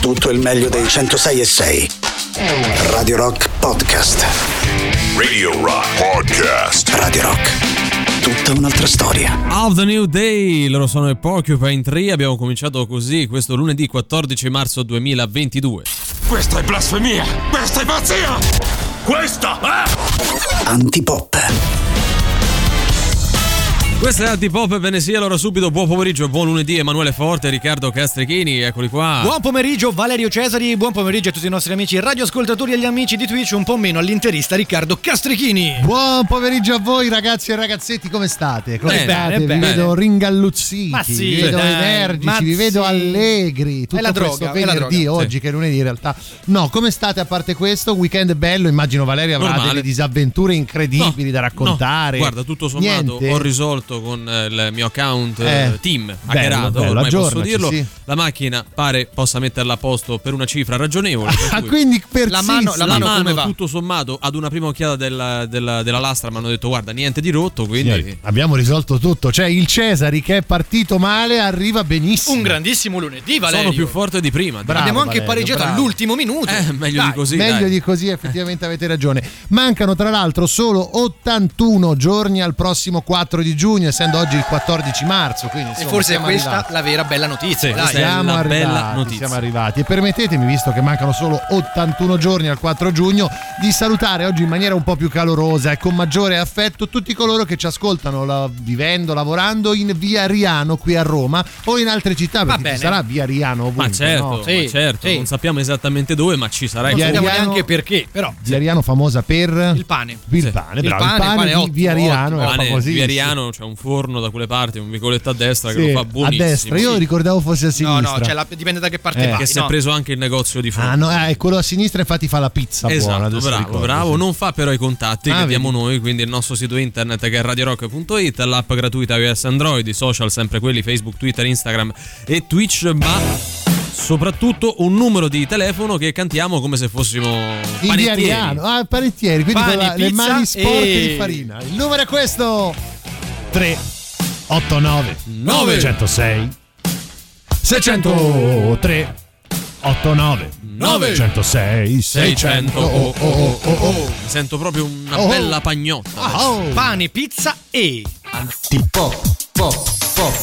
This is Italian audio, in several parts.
tutto il meglio dei 106 e 6. Radio Rock Podcast. Radio Rock Podcast. Radio Rock. Tutta un'altra storia. Of the New Day, loro sono i Porcupine Tree, abbiamo cominciato così questo lunedì 14 marzo 2022. Questa è blasfemia! Questa è pazzia! Questa è... Antipop. Questa è Antipop e ve ne sia allora subito. Buon pomeriggio, buon lunedì Emanuele Forte, Riccardo Castrichini, eccoli qua. Buon pomeriggio Valerio Cesari, buon pomeriggio a tutti i nostri amici radioascoltatori e agli amici di Twitch, un po' meno all'interista Riccardo Castrichini. Buon pomeriggio a voi ragazzi e ragazzetti, come state? Come Bene, state? bene, vi bene. vedo ringalluzziti, Ma sì, vi vedo dai, energici, ma vi vedo sì. allegri. Tutto È la questo droga, è la venerdì, droga. oggi che è lunedì in realtà. No, come state a parte questo? Weekend bello, immagino Valeria avrà Normale. delle disavventure incredibili No, da raccontare. no, guarda, tutto sommato Niente? ho risolto con eh, il mio account Eh, eh, team bello, hackerato, bello, ormai posso dirlo. sì. La macchina pare possa metterla a posto per una cifra ragionevole. per Ah, quindi per La mano- la la mano mano, come va? tutto sommato ad una prima occhiata della, della- della lastra mi hanno detto guarda niente di rotto quindi Signori, abbiamo risolto tutto. Cioè, il Cesari che è partito male arriva benissimo. Un grandissimo lunedì Valerio. sono più forte di prima Bravo, Abbiamo anche Valerio, pareggiato bravo. all'ultimo minuto. eh, meglio Dai. di così Meglio dai. di così, effettivamente avete ragione. Mancano tra l'altro solo 81 giorni al prossimo 4 di giugno, essendo oggi il 14 marzo. Quindi, E insomma, forse è questa arrivati. la vera bella notizia. Sì, Siamo la bella arrivati, notizia. siamo arrivati. E permettetemi, visto che mancano solo 81 giorni al 4 giugno, di salutare oggi in maniera un po' più calorosa e con maggiore affetto tutti coloro che ci ascoltano la- vivendo, lavorando in via Riano qui a Roma o in altre città, perché ci sarà via Riano ovunque. ma certo, no? Sì, ma certo sì. non sappiamo esattamente dove ma ci sarà Non Via sappiamo Riano- neanche perché, però. Via Riano famosa per Il pane. il Sì. pane, Il bravo, pane, il pane, pane di ottimo, via Riano ottimo. è famosissimo. via Riano c'è un forno da quelle parti un vicoletto a destra che Sì, lo fa a buonissimo destra, io ricordavo fosse a No, sinistra. no, cioè la- dipende da che parte Eh, vai. che si è no. preso anche il negozio di forno Ah, no, eh, quello a sinistra infatti fa la pizza buona. Esatto, adesso bravo, ricordo, bravo. sì. Non fa però i contatti Ah, che diamo noi, quindi il nostro sito internet che è radiorock.it, l'app gratuita iOS Android, i social sempre quelli Facebook, Twitter, Instagram e Twitch, ma soprattutto un numero di telefono che cantiamo come se fossimo panettieri. Riano, ah, panettieri, quindi Pani, con la- le mani sporche e- di farina. Il numero è questo: 3 89 Nove. 106 603 89 Nove. 106 600 600 oh, oh, oh, oh, oh. Mi sento proprio una Oh. bella pagnotta. Oh. Pane, pizza e Antipop pop pop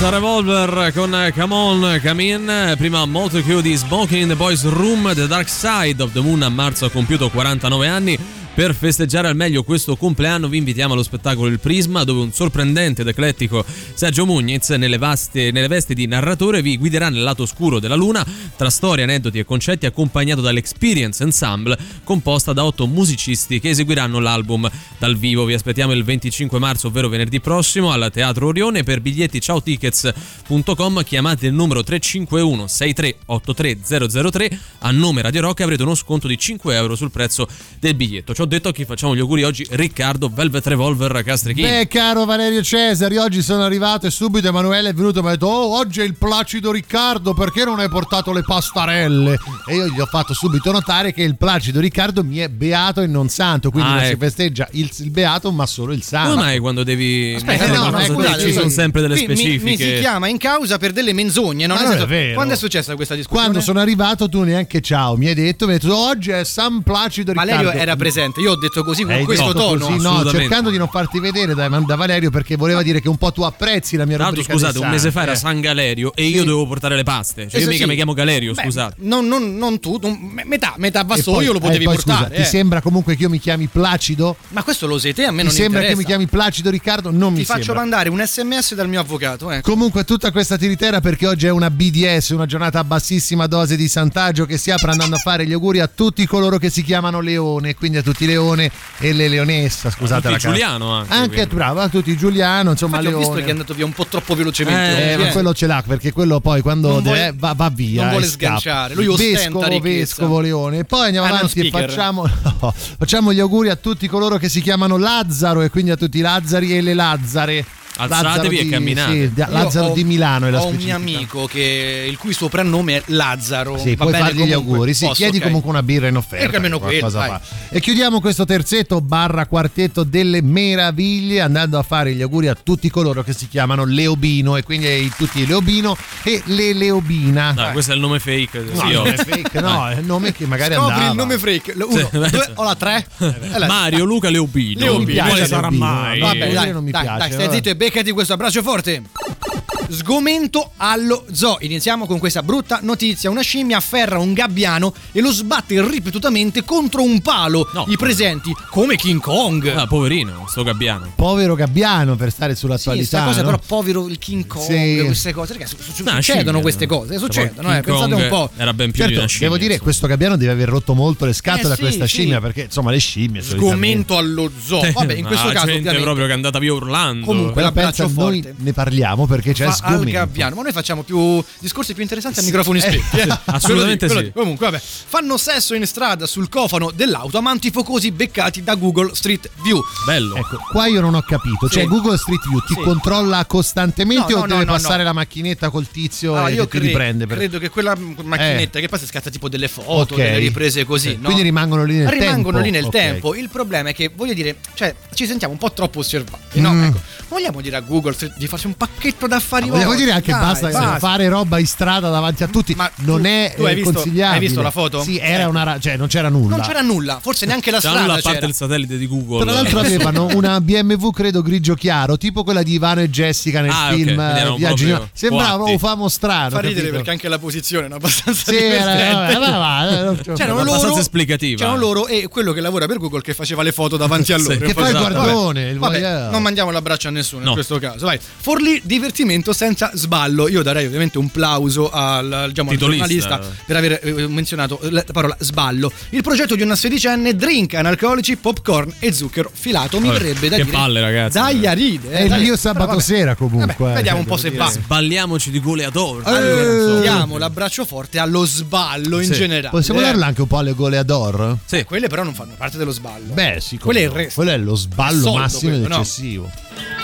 Velvet Revolver con Come On, Come In. Prima molto più di Smoking in the Boys Room. The Dark Side of the Moon a marzo ha compiuto 49 anni. Per festeggiare al meglio questo compleanno vi invitiamo allo spettacolo Il Prisma dove un sorprendente ed eclettico Sergio Mugnez nelle, vaste- nelle vesti di narratore vi guiderà nel lato oscuro della luna tra storie, aneddoti e concetti accompagnato dall'Experience Ensemble composta da otto musicisti che eseguiranno l'album dal vivo. Vi aspettiamo il 25 marzo, ovvero venerdì prossimo al Teatro Orione. Per biglietti ciaotickets.com chiamate il numero 351 6383 003 a nome Radio Rock avrete uno sconto di 5 euro sul prezzo del biglietto. Ci ho detto a chi facciamo gli auguri oggi Riccardo Velvet Revolver Castrichini. Beh, caro Valerio Cesari, oggi sono arrivato e subito Emanuele è venuto e mi ha detto: Oh, oggi è il placido Riccardo, perché non hai portato le pastarelle? E io gli ho fatto subito notare che il placido Riccardo mi è beato e non santo, quindi Ah, non si ecco. festeggia il, il beato, ma solo il santo. Come mai quando devi Aspetta, no, no, scusate, ci sono sempre delle Qui mi- specifiche? Mi, si chiama in causa per delle menzogne, no? Ma non è vero. Quando è successa questa discussione? Quando sono arrivato, tu neanche ciao, mi hai detto, mi hai detto oggi è San Placido Riccardo. Valerio era presente, io ho detto così con Hai questo tono. così, no, assolutamente. cercando di non farti vedere da, da Valerio perché voleva dire che un po' tu apprezzi la mia rubrica scusate, un mese fa era eh. San Galerio e io dovevo portare le paste. Cioè, io Esatto, mica sì. mi chiamo Galerio, Beh, scusate. Non, non- non tu, non- me- metà, metà vassoio lo potevi eh, poi, portare. Scusa, ti eh. sembra comunque che io mi chiami Placido? Ma questo lo sei te, a me Ti non sembra che interessa. mi chiami Placido Riccardo? Non Ti mi faccio sembra. mandare un sms dal mio avvocato. Ecco. Comunque tutta questa tiritera perché oggi è una BDS, una giornata a bassissima dose di santaggio che si apre andando a fare gli auguri a tutti coloro che si chiamano Leone, quindi a tutti Leone e le Leonessa, scusate Tutti la cara. Giuliano anche. Anche quindi. bravo, a tutti Giuliano, insomma Infatti ho visto Leone. che è andato via un po' troppo velocemente. Eh, oggi, ma eh. quello ce l'ha perché quello poi quando vuole- va, va via. non vuole sganciare, lui ostenta Vescovo, vescovo Leone. E poi andiamo Ah, avanti e facciamo, no, facciamo gli auguri a tutti coloro che si chiamano Lazzaro e quindi a tutti i Lazzari e le Lazzare. Alzatevi Lazzaro e di- camminate. sì, Lazzaro ho- di Milano è la Ho un mio amico che, il cui soprannome è Lazzaro. Sì, Va puoi bene fargli gli comunque? auguri. Sì, Posso, chiedi ok. comunque una birra in offerta. Almeno quello, fa. E chiudiamo questo terzetto barra quartetto delle meraviglie andando a fare gli auguri a tutti coloro che si chiamano Leobino e quindi ai tutti Leobino e le Leobina. Dai, questo è il nome fake. No, sì, non oh. è fake, no, è il nome che magari Scopri andava. il nome freak. L- Uno, Sì, due o la tre. Mario Luca Leopino. Leopino. Mi piace sarà mai? no, Vabbè, dai, non mi dai, piace, dai, stai zitto e beccati questo abbraccio forte. Sgomento allo zoo. Iniziamo con questa brutta notizia. Una scimmia afferra un gabbiano e lo sbatte ripetutamente contro un palo. No. I presenti, come King Kong. Ah, poverino, sto gabbiano. Povero Gabbiano per stare Sì, sull'attualità. sta cosa no? però povero il King Kong, Sì. queste cose, ragazzi, succedono scimmia. queste cose, succedono, King eh, pensate Kong un po'. Era ben più di Certo, una scimmia. devo dire, insomma. questo Gabbiano deve aver rotto molto le scatole Eh, a sì, questa sì. scimmia perché insomma le scimmie Sgomento allo zoo. Vabbè, in questo Ah, caso gente ovviamente proprio che è andata via urlando. Comunque, l'abbraccio pensa, noi ne parliamo perché c'è fa al sgomento. gabbiano. Ma noi facciamo più discorsi più interessanti a microfoni spenti. eh. assolutamente Quello sì. di- Comunque, vabbè. Fanno sesso in strada sul cofano dell'auto amanti focosi beccati da Google Street View. Bello. Ecco, qua io non ho capito. Cioè, Sì. Google Street View ti Sì. controlla costantemente No, o no, deve no, no, passare no. la macchinetta col tizio Allora, e io ti cre- riprende? Per... credo che quella macchinetta che poi si scatta tipo delle foto, Ok. delle riprese così, Sì, no? quindi rimangono lì nel Rimangono tempo. lì nel Ok. tempo. Il problema è che, voglio dire, cioè, ci sentiamo un po' troppo osservati, no? Mm. Ecco, vogliamo dire a Google di farsi un pacchetto d'affari Volevo vostri? dire anche Dai, basta, fare roba in strada davanti a tutti. Ma non tu- è tu hai eh, visto- consigliabile. hai visto la foto? Sì, era Ecco. una cioè non c'era nulla. Non c'era nulla, forse neanche la strada nulla a parte c'era. il satellite di Google. Tra l'altro avevano una BMW credo grigio chiaro, tipo quella di Ivano e Jessica nel Ah, film quindi eh, erano Viaggi proprio Sembrava un famo strano. Fa ridere capito? perché anche la posizione è abbastanza Sì, era, eh, c'è- C'erano abbastanza loro, esplicativa. c'erano loro e quello che lavora per Google che faceva le foto davanti a loro. Che fa il Esatto. guardone, non mandiamo l'abbraccio a nessuno No. Questo caso. Vai. Forlì divertimento senza sballo. Io darei ovviamente un plauso al, diciamo, al Titolista. giornalista per aver eh, menzionato la parola sballo. Il progetto di una sedicenne drink analcolici, popcorn e zucchero filato. Mi Vabbè, verrebbe da che dire. palle, ragazzi. Dai a ride. È il dai. mio sabato vabbè. sera comunque. Vabbè, eh, vediamo un po' devo se dire. va. Sbagliamoci di goleador. Allora, Eh. diamo l'abbraccio forte allo sballo in Sì. generale. Possiamo eh. darla anche un po' alle goleador? Sì. Quelle però non fanno parte dello sballo. Beh, sì, Quello è il come no. resto. Quello è lo sballo massimo ed quello, no? eccessivo. But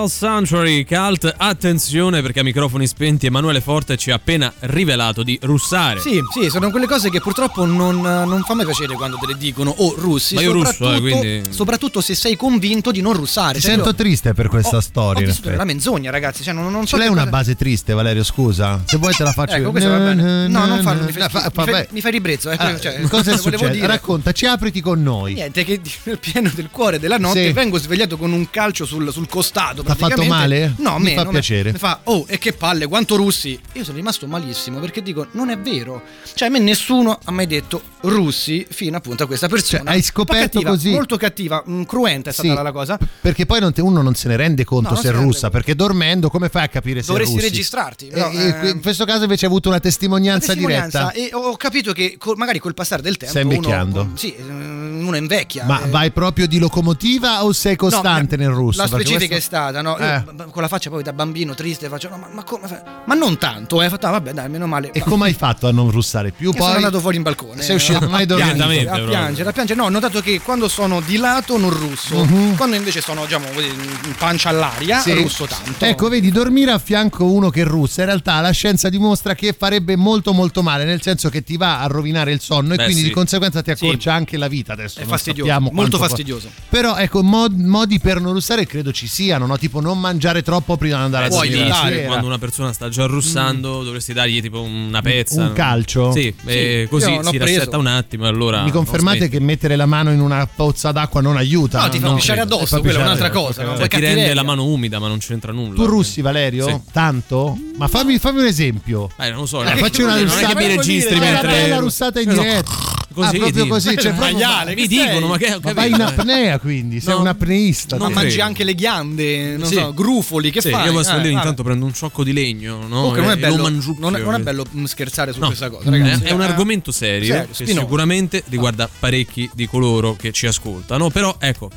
Cell Sanctuary Cult, attenzione perché a microfoni spenti Emanuele Forte ci ha appena rivelato di russare. Sì, sì, sono quelle cose che purtroppo non, non fa mai piacere quando te le dicono o russi. Ma io russo, eh, soprattutto- quindi- Soprattutto se sei convinto di non russare. Ti Cioè, sento io triste per questa ho- storia. Ho effetti. nella menzogna, ragazzi. Cioè, non, non so Ce l'hai una cosa- base triste, Valerio? Scusa. Se vuoi te la faccio Ecco, questo va bene. No, non farlo, mi fai, No, fa- mi fai- mi fai ribrezzo. Ecco, Ah, cioè, cosa è volevo successo? dire- Raccontaci, apriti con noi. Niente, che nel pieno del cuore della notte Sì. vengo svegliato con un calcio sul, sul costato. T'ha fatto male? No, Mi meno, fa piacere. Mi fa, oh, e che palle, quanto russi. Io sono rimasto malissimo perché dico, non è vero. Cioè, a me nessuno ha mai detto russi fino appunto a questa persona. Cioè, hai scoperto cattiva, così? Molto cattiva, mm, cruenta è stata Sì, la cosa. Perché poi non te- uno non se ne rende conto No, se è se russa, perché dormendo come fai a capire se Dovresti è russi? registrarti. E- però, e eh, in questo caso invece hai avuto una testimonianza, testimonianza, diretta. E ho capito che col- magari col passare del tempo Stai invecchiando. Uno, sì, uno invecchia. Ma eh. vai proprio di locomotiva o sei costante No, nel russo? La specifica questo- è stata, no? Eh. con la faccia poi da bambino triste faccio, no, ma, ma come fa- Ma non tanto, eh. Fatto, ah, vabbè, dai, meno male. E come hai fatto a non russare più? Io Poi sono andato fuori in balcone. Sei uscito, non hai a dormito. piangere, a piangere, a piangere. No, ho notato che quando sono di lato non russo, Mhm. quando invece sono, diciamo, in pancia all'aria, Sì. russo tanto. Ecco, vedi, dormire a fianco uno che russa, in realtà la scienza dimostra che farebbe molto molto male, nel senso che ti va a rovinare il sonno e Beh, quindi sì. di conseguenza ti Sì. accorcia anche la vita adesso. È fastidioso, molto fastidioso. Però ecco, mod- modi per non russare credo ci siano, no? Tipo non mangiare troppo prima di andare a Puoi dormire evitare sera. Quando una persona sta già russando, dovresti dargli tipo una pezza. Un calcio? Sì, e così si preso. rassetta un attimo allora. Mi confermate che mettere la mano in una pozza d'acqua non aiuta? No, ti fa Non pisciare credo. addosso, fa quella è un'altra cosa, no? Cioè, ti rende la mano umida, ma non c'entra nulla. Tu russi, Valerio? Sì. Tanto? Ma fammi, fammi un esempio. Eh, non lo so. Eh, facci una non è che russata. mi registri Fai mentre. una russata in no, diretta. Così, ah, proprio così. Cioè, proprio, Maiale, Mi sei? dicono, ma che ma vai in eh. apnea quindi, sei No. un apneista. Ma mangi credo. anche le ghiande, non Sì. so, grufoli, che Sì, fai? io posso Eh, ogni vabbè. tanto prendo un ciocco di legno, no? Comunque non è E bello, non è, non è bello mm, scherzare su No. questa cosa, ragazzi. È un Eh, argomento serio, serio, che sicuramente riguarda parecchi di coloro che ci ascoltano, però ecco,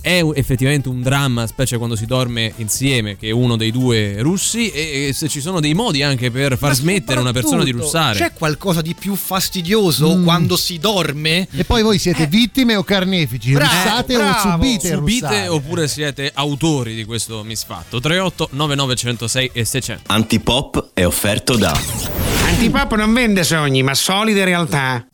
è effettivamente un dramma, specie quando si dorme insieme, che è uno dei due russi, e, se ci sono dei modi anche per far Ma smettere una persona di russare. C'è qualcosa di più fastidioso Mm. quando si dorme? E poi voi siete vittime o carnefici? Bravo, Russate o bravo. subite il Subite russare? oppure siete autori di questo misfatto? 38 9906 e 600. Antipop è offerto da Antipop non vende sogni, ma solide realtà.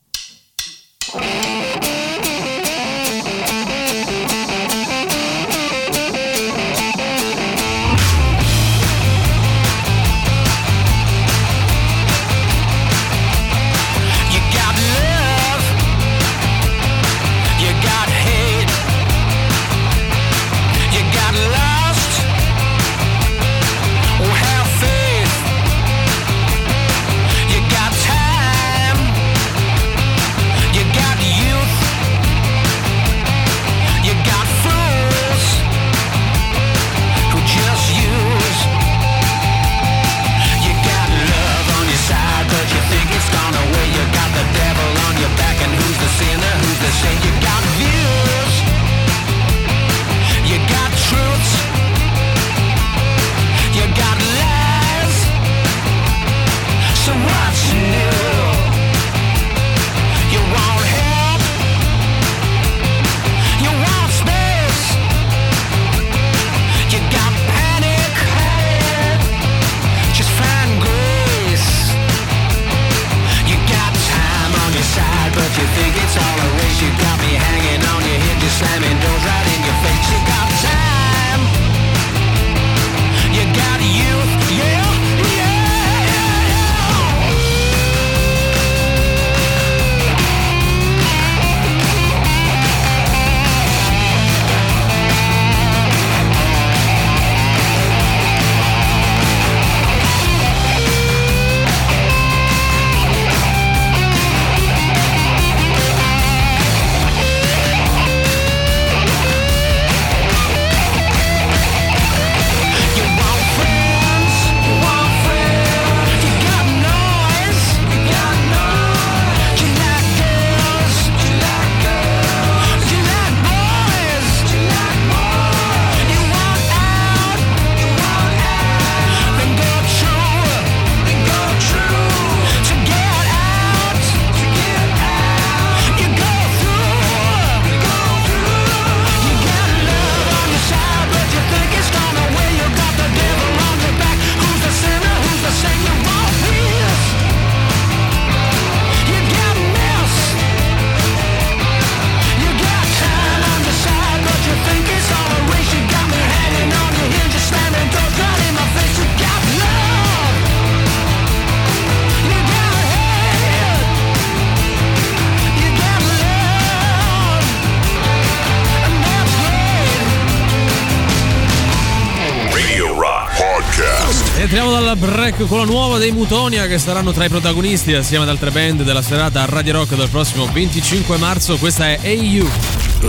Break con la nuova dei Mutonia che saranno tra i protagonisti assieme ad altre band della serata a Radio Rock del prossimo 25 marzo. Questa è AU.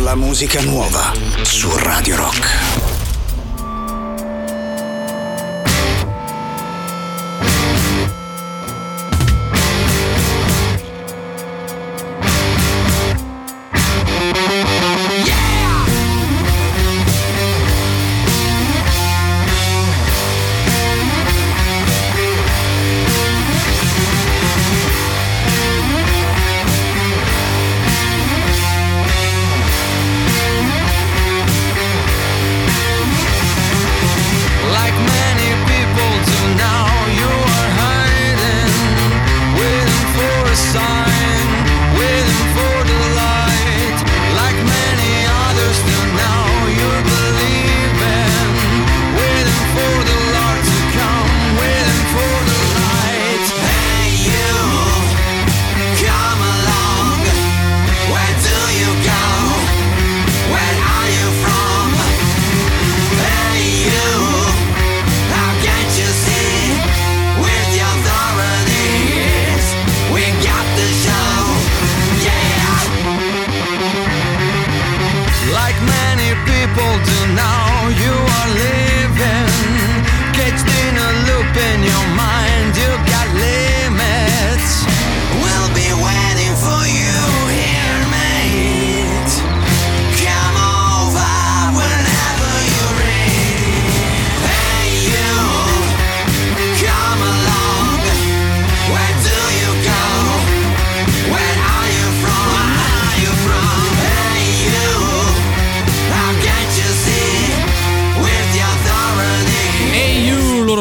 La musica nuova su Radio Rock.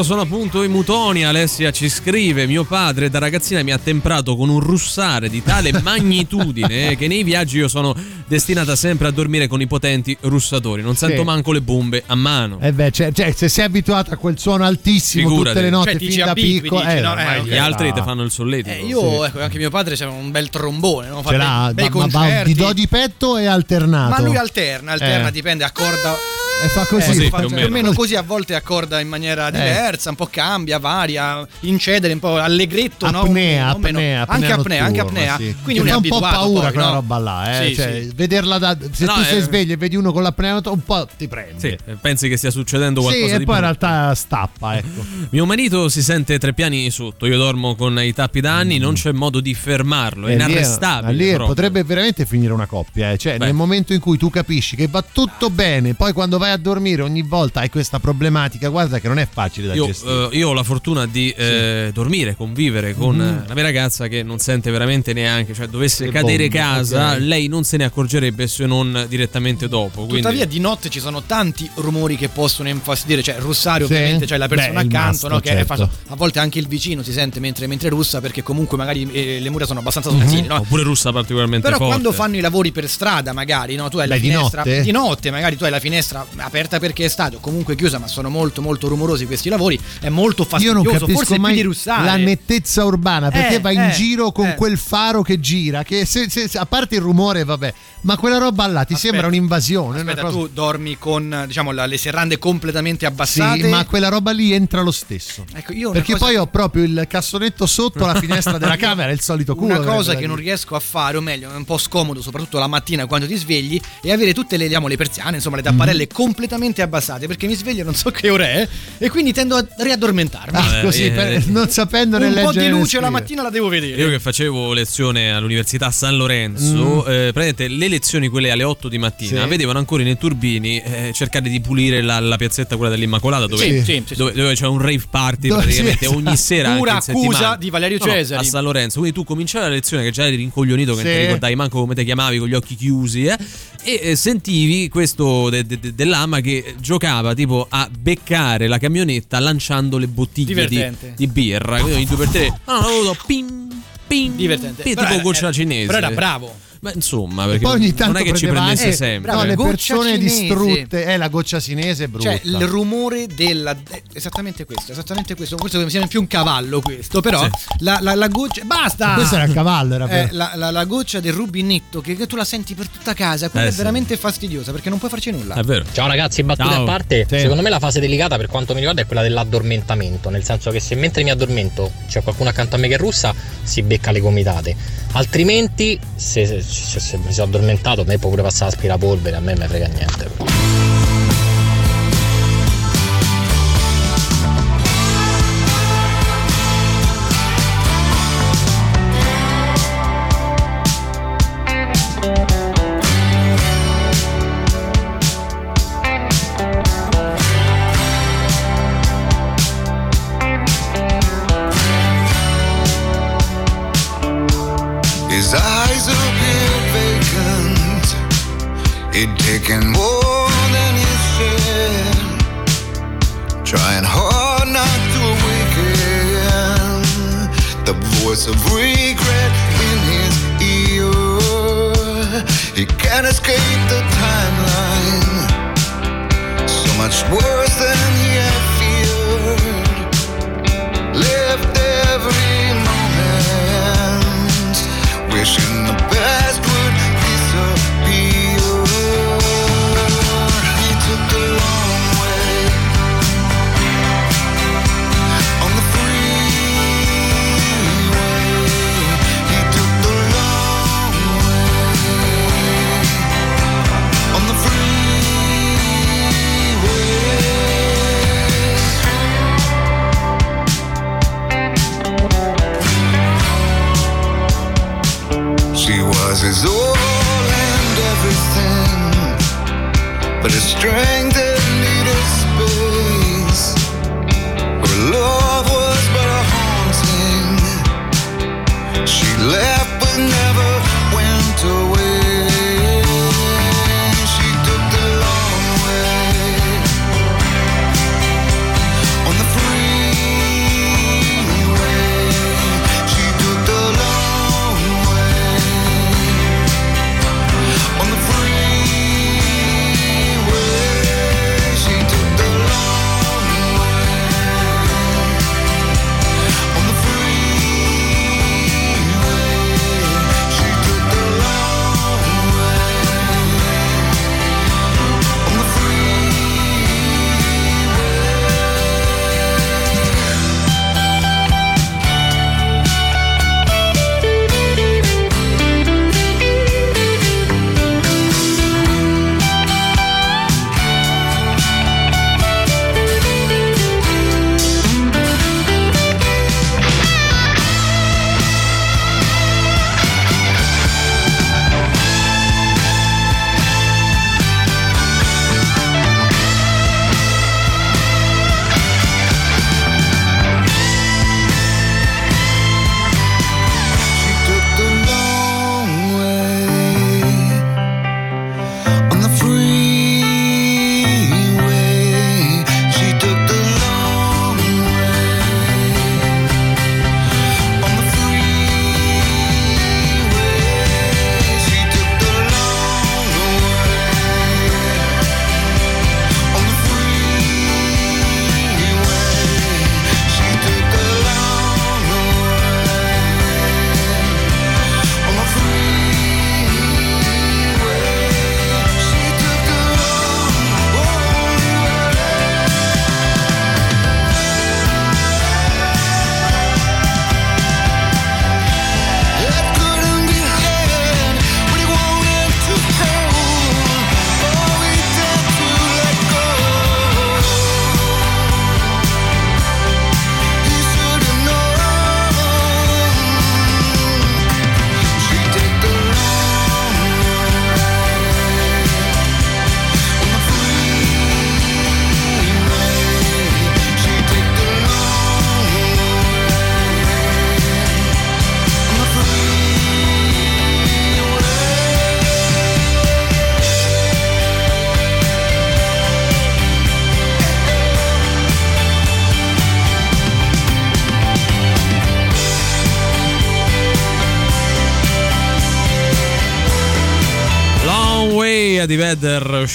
Sono appunto i Mutoni. Alessia ci scrive: Mio padre da ragazzina mi ha temprato con un russare di tale magnitudine che nei viaggi io sono destinata sempre a dormire con i potenti russatori. Non sento Sì. manco le bombe a mano. Eh beh, cioè, cioè, se sei abituato a quel suono altissimo Figurati. tutte le notti Cioè, fin da piccolo, dici, eh, no? Eh, Gli altri ti fanno il solletico. Eh, io, ecco, anche mio padre c'era un bel trombone, no? Fa ce l'ha, ma, ma di do di petto e alternato. Ma lui alterna, alterna, Eh. dipende, accorda. E fa così, Eh, Così, fa più o più o meno. meno così a volte accorda in maniera diversa, un po' cambia, varia, incede un po' allegretto, no? Apnea, un meno- apnea, anche apnea, anche apnea. sì. Quindi uno è un po' paura poi, quella no? roba là, eh. Sì, cioè, sì. vederla da. Se No, tu sei eh. sveglio e vedi uno con l'apnea, un po' ti prende. Sì, pensi che stia succedendo Sì, qualcosa e di poi in realtà stappa, ecco. Mio marito si sente tre piani sotto, io dormo con i tappi da anni, non c'è modo di fermarlo, è E inarrestabile. ma lì potrebbe veramente finire una coppia. eh. Cioè, nel momento in cui tu capisci che va tutto bene, poi quando vai a dormire ogni volta hai questa problematica, guarda che non è facile da Io, gestire. eh, io ho la fortuna di eh, dormire, convivere con eh, la mia ragazza che non sente veramente neanche, cioè dovesse Le cadere bombe, casa, ok. lei non se ne accorgerebbe se non direttamente dopo. Quindi... Tuttavia di notte ci sono tanti rumori che possono infastidire, cioè russare Sì? ovviamente, cioè la persona Beh, il accanto, mastro, no, che certo. fa- a volte anche il vicino si sente mentre, mentre russa perché comunque magari eh, le mura sono abbastanza sottili, no? Oppure russa particolarmente Però forte. quando fanno i lavori per strada, magari, no? Tu hai la Beh, di finestra notte? di notte, magari tu hai la finestra aperta perché è stato comunque chiusa, ma sono molto molto rumorosi questi lavori, è molto Io fastidioso, non capisco forse mai la nettezza urbana perché Eh, vai in eh, giro con eh. quel faro che gira. Che se- se- a parte il rumore, vabbè, ma quella roba là ti Aspetta, sembra un'invasione. una Aspetta, cosa- tu dormi con diciamo la- le serrande completamente abbassate. Sì, ma quella roba lì entra lo stesso. Ecco, Perché cosa- poi ho proprio il cassonetto sotto la finestra della camera, il solito culo. Una cosa che non riesco a fare, o meglio, è un po' scomodo, soprattutto la mattina quando ti svegli, è avere tutte le, diciamo, le persiane, insomma, le tapparelle Mhm. completamente abbassate, perché mi sveglio non so che ore è, e quindi tendo a riaddormentarmi. Ah, così, eh, per- eh, non sapendo né un po' leggere di luce la mattina la devo vedere. Io che facevo lezione all'Università San Mm. Lorenzo, eh, praticamente le lezioni, quelle alle 8 di mattina, Sì. vedevano ancora nei turbini eh, cercare di pulire la, la piazzetta, quella dell'Immacolata, dove, Sì, sì, dove, dove c'è un rave party Dove- praticamente ogni sera. Pura accusa di Valerio No, no, a San Lorenzo. Quindi tu cominciavi la lezione che già eri rincoglionito, che non ti ricordavi manco come ti chiamavi con gli occhi chiusi, eh, e eh, sentivi questo de- de- de- dell'ama che giocava tipo a beccare la camionetta lanciando le bottiglie di, di birra. Quindi ogni due per tre. No, no, no, pim, pim, Divertente. tipo era- goccia cinese. Però era bravo. Ma insomma, perché Poi ogni tanto non è che ci prendesse anche- sempre. No, le goccia persone cinese. distrutte. Eh, la goccia cinese è brutta. Cioè, il rumore della. eh, Esattamente questo, esattamente questo. Forse mi sembra più un cavallo questo, però Sì. la, la- la goccia. Basta! Questo era il cavallo, era Eh, per- la, la- la goccia del rubinetto che, che tu la senti per tutta casa, quella Eh, è sì. veramente fastidiosa perché non puoi farci nulla. È vero. Ciao ragazzi, battute Ciao. a parte, Sì. secondo me la fase delicata per quanto mi riguarda è quella dell'addormentamento, nel senso che se mentre mi addormento c'è qualcuno accanto a me che russa, si becca le gomitate. Altrimenti, se, se- se- mi sono addormentato, a me può pure passare aspirapolvere, a me me frega niente.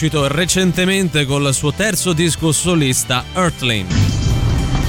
Uscito recentemente col suo terzo disco solista Earthling.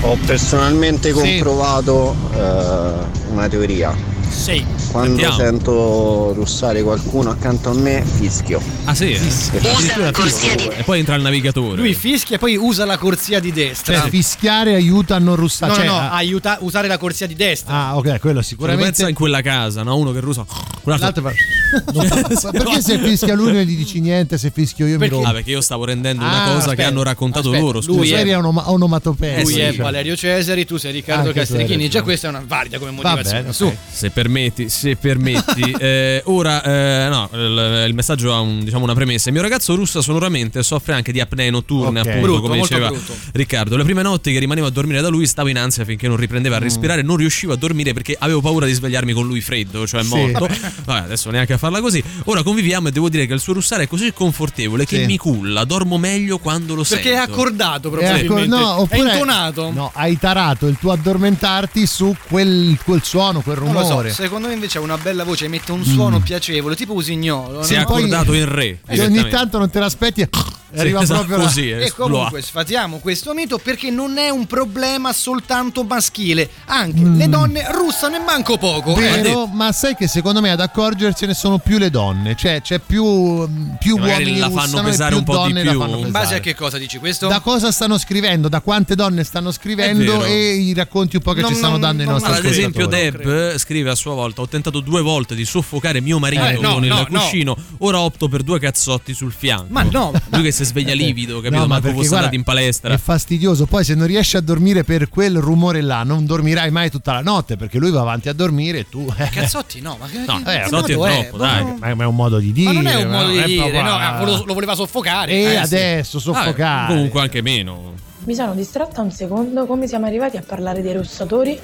Ho personalmente Sì. comprovato eh, una teoria. Sì. Quando Sentiamo. sento russare qualcuno accanto a me, fischio. Ah sì? Usa la corsia di- E poi entra il navigatore. Lui fischia e poi usa la corsia di destra. Cioè, fischiare aiuta a non russare. no, cioè, no, no, ah, aiuta usare la corsia di destra. ah, ok, quello Sicuramente sicuramente. in quella casa, no? Uno che russa. L'altro fa- Ma perché se fischia lui non gli dici niente, se fischio io mi rompo? Ah, perché io stavo rendendo Ah, una cosa che aspetta, hanno raccontato aspetta, loro. lui Scusa. è- Seria onoma- onomatopea. Lui sì, è diciamo. Valerio Cesari, tu sei Riccardo Anche Castrichini. Già questa è una valida come Va motivazione. bene, Su. ok. Se permetti, se permetti. Eh, ora, eh, no, il, il messaggio ha un- diciamo una premessa. Il mio ragazzo russa sonoramente soffre anche di apnee notturne, Ok. appunto, Brutto, come diceva brutto. Riccardo. Le prime notti che rimanevo a dormire da lui stavo in ansia finché non riprendeva a Mm. respirare, non riuscivo a dormire perché avevo paura di svegliarmi con lui freddo, cioè Sì. morto. Vabbè, adesso neanche a farla così. Ora conviviamo e devo dire che il suo russare è così confortevole che Sì. mi culla, dormo meglio quando lo Perché è sento. accordato È accor- no, oppure è intonato. No, hai tarato il tuo addormentarti su quel, quel suono, quel lo so, rumore. secondo me invece ha una bella voce, emette un suono Mm. piacevole, tipo usignolo. Si è no? poi- accordato in re. E ogni tanto non te l'aspetti e Sì, arriva esatto, proprio così. eh, E comunque sfatiamo questo mito perché non è un problema soltanto maschile, anche Mm. le donne russano e manco poco. eh. Vero, ma sai che secondo me ad accorgersene sono più le donne, cioè c'è più, più Che magari uomini la fanno russano e pesare più un po' di donne la più. fanno In In base a che cosa dici questo? Da cosa stanno scrivendo, da quante donne stanno scrivendo e i racconti un po' che Non- ci stanno non- dando i non- nostri Ad esempio. Deb scrive a sua volta: Ho tentato due volte di soffocare mio marito Eh, no, con il no, no. cuscino. Ora opto per due cazzotti sul fianco. Ma no, Lui che si sveglia livido, capito? No, ma perché, fosse guarda, andato in palestra. È fastidioso. Poi, se non riesci a dormire per quel rumore là, non dormirai mai tutta la notte perché lui va avanti a dormire e tu. eh, cazzotti no, ma che, No, che eh, cazzotti è troppo, dai. Ma ma è un modo di dire. Ma non è un modo di è dire, proprio- no, ah, lo, lo voleva soffocare. E eh, sì. adesso Vabbè, soffocare. comunque anche meno. Mi sono distratta un secondo, come siamo arrivati a parlare dei russatori?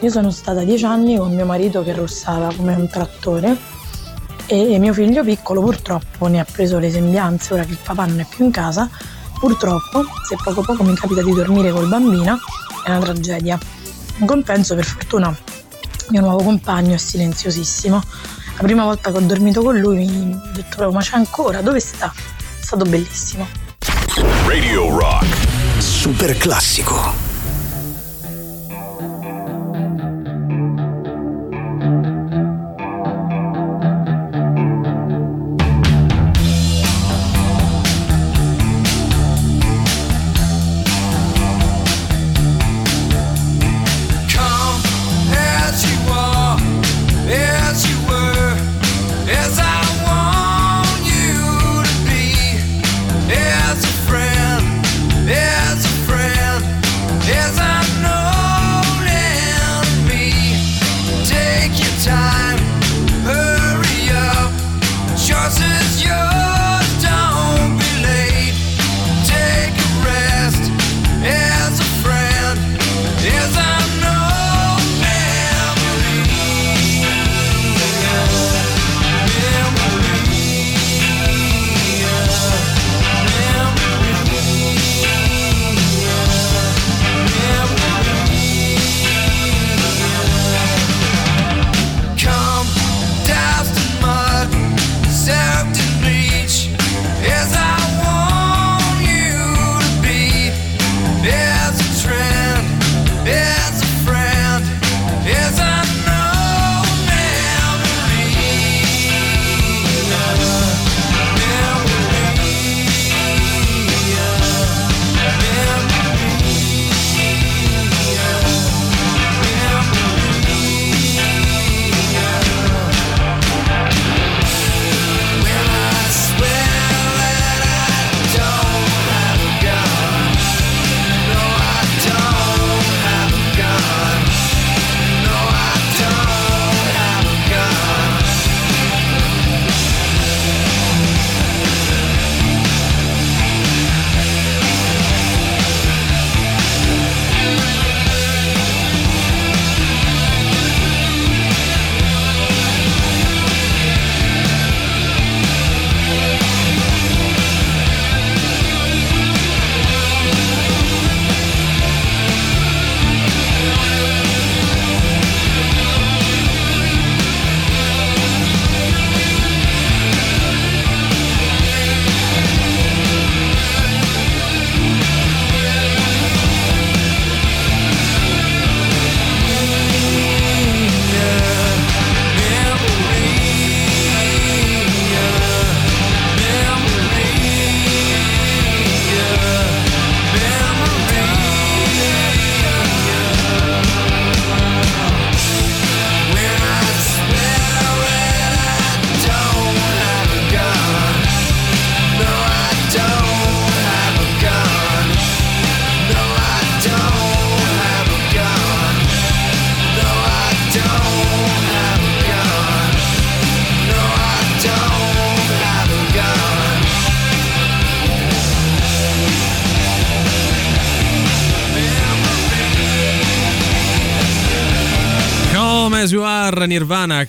Io sono stata dieci anni con mio marito che russava come un trattore e mio figlio piccolo purtroppo ne ha preso le sembianze ora che il papà non è più in casa. Purtroppo, se poco poco mi capita di dormire col bambino, è una tragedia. In compenso, per fortuna, mio nuovo compagno è silenziosissimo. La prima volta che ho dormito con lui mi ho detto ma c'è ancora, dove sta? È stato bellissimo. Radio Rock. Super classico.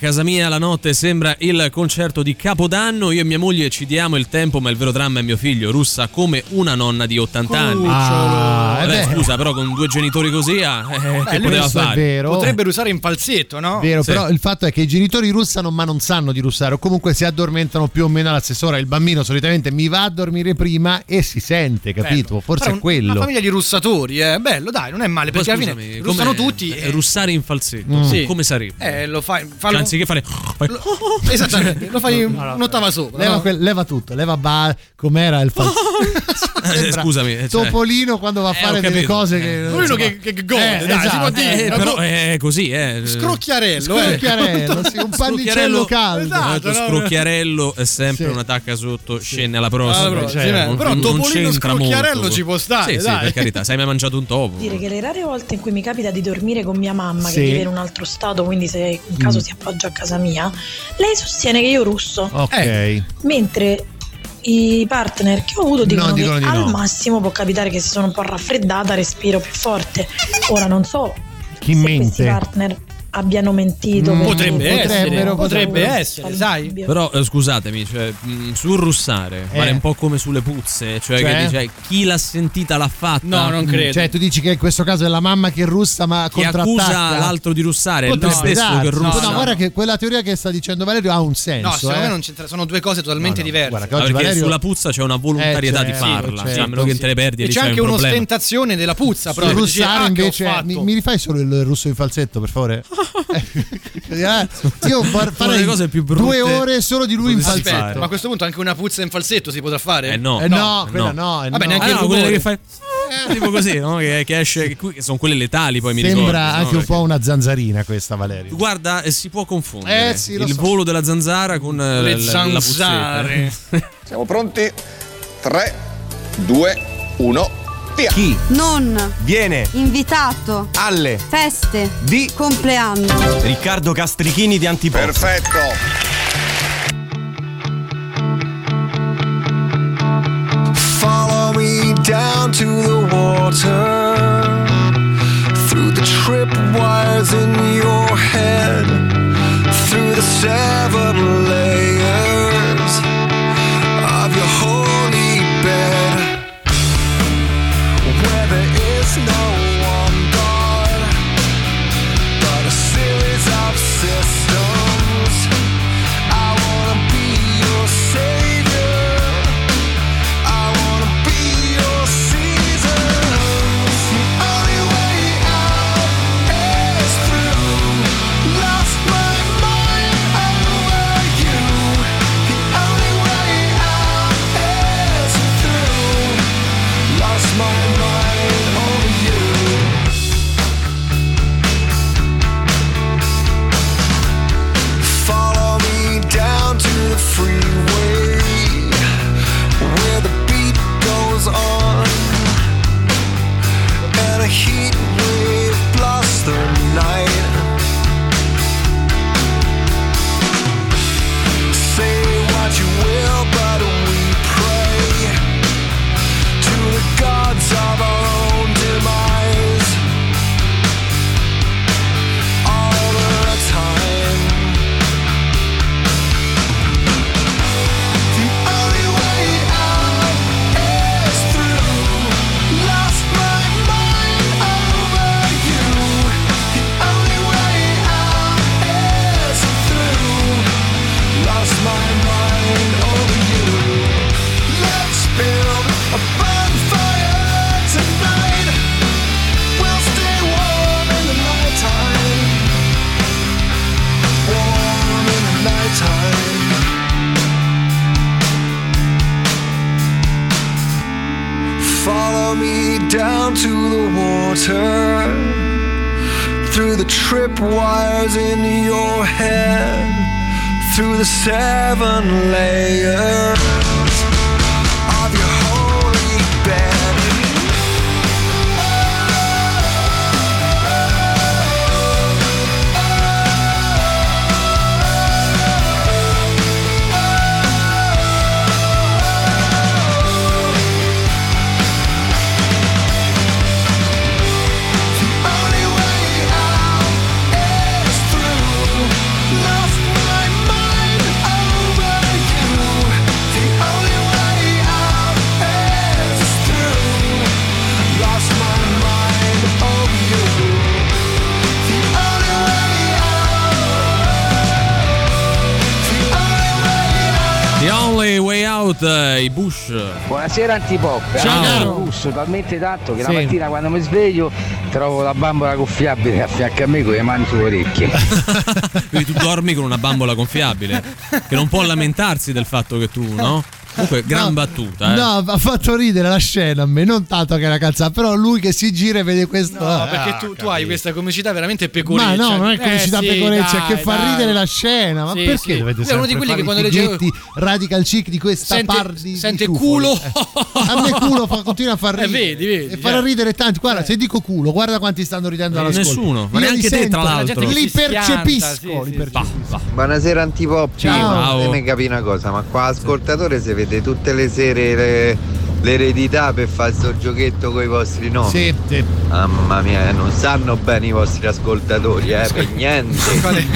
Casa mia la notte sembra il concerto di Capodanno. Io e mia moglie ci diamo il tempo, ma il vero dramma è mio figlio, russa come una nonna di 80 anni. Ah, Vabbè, eh beh. scusa, però con due genitori così, ah, eh, che lui poteva fare? vero. Potrebbero usare in falsetto, no? Vero, Sì. però il fatto è che i genitori russano ma non sanno di russare o comunque si addormentano più o meno alla stessa ora. Il bambino solitamente mi va a dormire prima e si sente, capito? Bello. Forse Però è quello. Una famiglia di russatori, è bello, dai, non è male, Poi perché alla scusami, fine come- russano tutti. eh, russare in falsetto, Mm. Sì. come sarebbe? Eh, lo fai. Cioè, Fallo, anziché fare. fai- esattamente, lo fai un'ottava sopra. Leva, no? quel- leva tutto, leva ba- com'era il falsetto. Eh, scusami, eh, cioè- Topolino quando va a Eh, fare ho delle cose Eh. che. Topolino insomma- che- che gode, Eh, dai, si esatto. può dire. Eh, però è così, eh. Scrocchiarello, eh. Scrocchiarello, sì, un pannicello caldo. Esatto, scrocchiarello è sempre Sì. una tacca sotto, scende alla prossima. Alla prossima, cioè, sì, non- però non Topolino c'entra scrocchiarello molto. ci può stare, Sì, sì, per carità, sai mai mangiato un topo? dire che le rare volte in cui mi capita di dormire con mia mamma Sì. che vive in un altro stato, quindi se in caso Mm. si appoggia a casa mia, lei sostiene che io russo, Ok. Eh. mentre i partner che ho avuto dicono, No, dicono che di al no. massimo può capitare che se sono un po' raffreddata respiro più forte. Ora non so Chi se mente? questi partner abbiano mentito. Mm, Potrebbe essere, potrebbero, potrebbe essere, sai. Però eh, scusatemi, cioè, mh, sul russare Eh. vale un po' come sulle puzze, cioè, Cioè? che dice chi l'ha sentita l'ha fatta. No, non credo. Cioè, tu dici che in questo caso è la mamma che russa, ma Chi contrattacca. accusa l'altro di russare è lui Potrebbe stesso darsi. che russa. No, guarda che quella teoria che sta dicendo Valerio ha un senso. No, secondo eh. me non c'entra, sono due cose totalmente No, no, diverse. guarda che oggi perché Valerio- sulla puzza c'è una volontarietà Eh, di certo, farla, certo, cioè, a meno che sì. te ne perdi E c'è dici, "Hai anche un problema". un'ostentazione della puzza, proprio. Russare ah, che invece fatto. mi, rifai solo il russo in falsetto per favore Eh, io far- farei cose più brutte due ore solo di lui in falsetto fare. Ma a questo punto anche una puzza in falsetto si potrà fare? Eh no, Eh no, quella no. no, eh Vabbè, no. neanche Ah, no, quelle che fai eh, tipo così, no? Che, che esce, che, sono quelle letali, poi mi Sembra ricordo. anche no? un po' una zanzarina questa Valerio Guarda, eh, si può confondere Eh, sì, il so. volo della zanzara con eh, Le l- la zanzare. puzzetta. Siamo pronti? 3, 2, 1, via! Chi Non viene invitato. alle Feste. di Compleanno. Riccardo Castrichini di Antipop? Perfetto! Follow me down to the water through the tripwires in your head, through the seven layers tripwires in your head, through the seven layers Out, eh, i Bush. Buonasera Antipop, Ciao. Allora, russo talmente tanto che Sì. la mattina quando mi sveglio trovo la bambola gonfiabile a fianco a me con le mani sulle orecchie. Quindi tu dormi con una bambola gonfiabile, che non può lamentarsi del fatto che tu, no? Comunque, gran battuta, eh. No, ha fatto ridere la scena a me, non tanto che era calzata, però lui che si gira e vede questo. No, ah, perché tu, tu hai questa comicità veramente pecoreccia. Ma no, non è comicità Eh, sì, pecoreccia, dai, che fa dai. ridere la scena. Ma Sì, perché sì. dovete è uno sempre di quelli che quando i leggevo- radical chic di questa Sente- par di di sente culo. Eh, A me culo fa, continua a far Eh, ridere. vedi, vedi, e farà ridere tanti. Guarda, se dico culo, guarda quanti stanno ridendo Eh, all'ascolto. nessuno, ma neanche li te, tra l'altro. Li percepisco. sì, li sì, percepisco. Buonasera Antipop. Ciao. Fatemi capire una cosa, ma qua ascoltatore si vede tutte le sere le- l'eredità per fare sto giochetto con i vostri nomi. Sì, sì. Mamma mia, eh, non sanno bene i vostri ascoltatori, eh, per niente.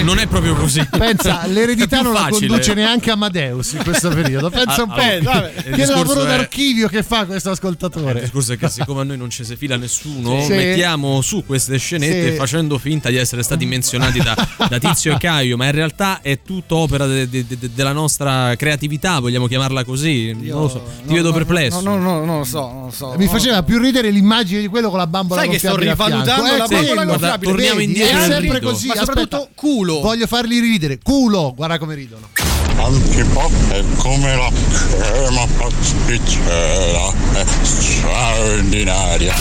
Non è proprio così. Pensa, l'eredità non la facile. conduce neanche Amadeus in questo periodo. Pensa Ah, un po'. allora, il che lavoro è- d'archivio che fa questo Il ascoltatore. discorso è che siccome a noi non ci si fila nessuno, Sì. mettiamo su queste scenette Sì. facendo finta di essere stati menzionati da, da Tizio e Caio, ma in realtà è tutto opera de- de- de- della nostra creatività, vogliamo chiamarla così. non lo so, ti vedo perplesso. No, no, no, non lo so, non lo so. Mi no. faceva più ridere l'immagine di quello con la bambola Sai che sto rivalutando Eh, la sì, bambola guarda, torniamo vedi, indietro È sempre rido. così. Ma aspetta. soprattutto culo. Voglio farli ridere. Culo, guarda come ridono. Antipop è come la crema pasticcera, è straordinaria.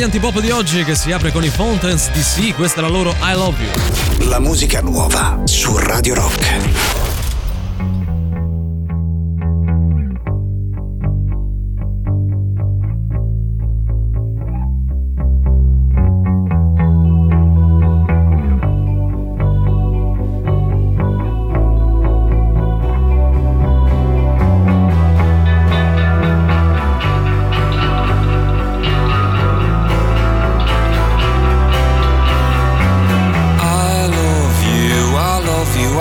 Di antipop di oggi che si apre con i Fountains DC, questa è la loro I Love You. La musica nuova su Radio Rock.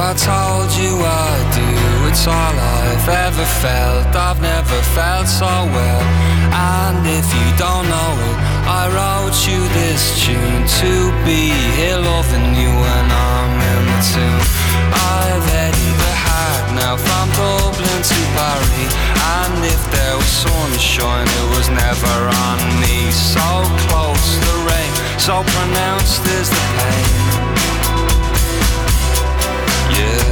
I told you I do. It's all I've ever felt, I've never felt so well. And if you don't know it, I wrote you this tune to be here loving you when I'm in the tune. I've headed the heart now from Dublin to Paris. And if there was sunshine, it was never on me. So close the rain, so pronounced is the pain. Yeah.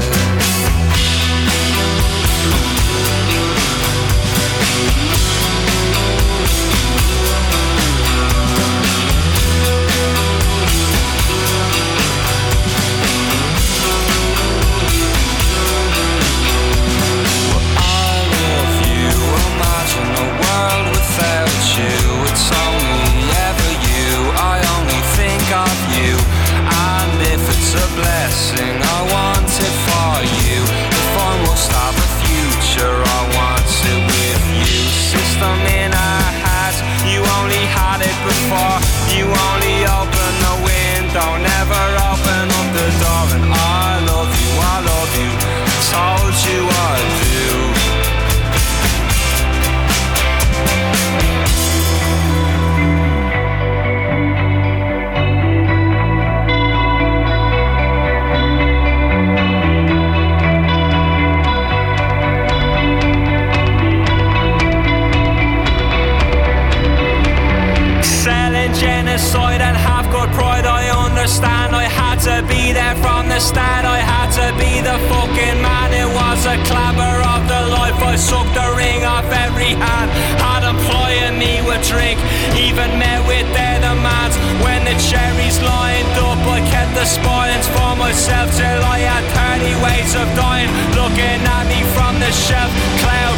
Start. I had to be the fucking man. It was a clapper of the life. I sucked the ring off every hand. Had employing me with drink, even met with their demands. When the cherries lined up, I kept the spoilings for myself till I had 30 ways of dying. Looking at me from the shelf, cloud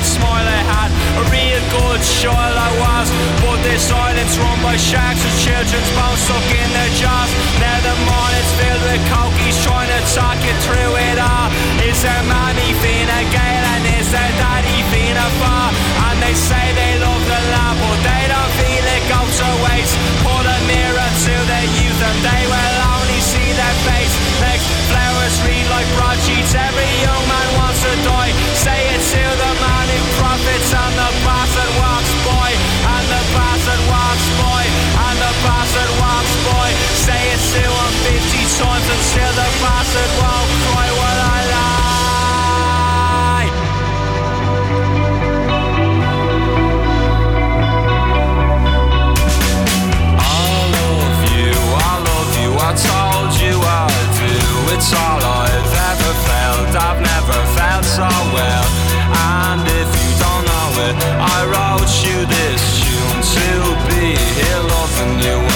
padded smile I had. A real good child I was, but this island's run by sharks and children's bones stuck in their jaws. Now the morning's filled with cokies trying to talk you through it all. Is there mommy Fina Gale and is there daddy Fina Far? And they say they love the lab, but they don't feel it goes to waste. Put a mirror to their youth and they will only see their face. Next flowers read like broadsheets, every young man 50 still the bastard won't I. I love you, I love you, I told you I do. It's all I've ever felt, I've never felt so well. And if you don't know it, I wrote you this tune to be here loving you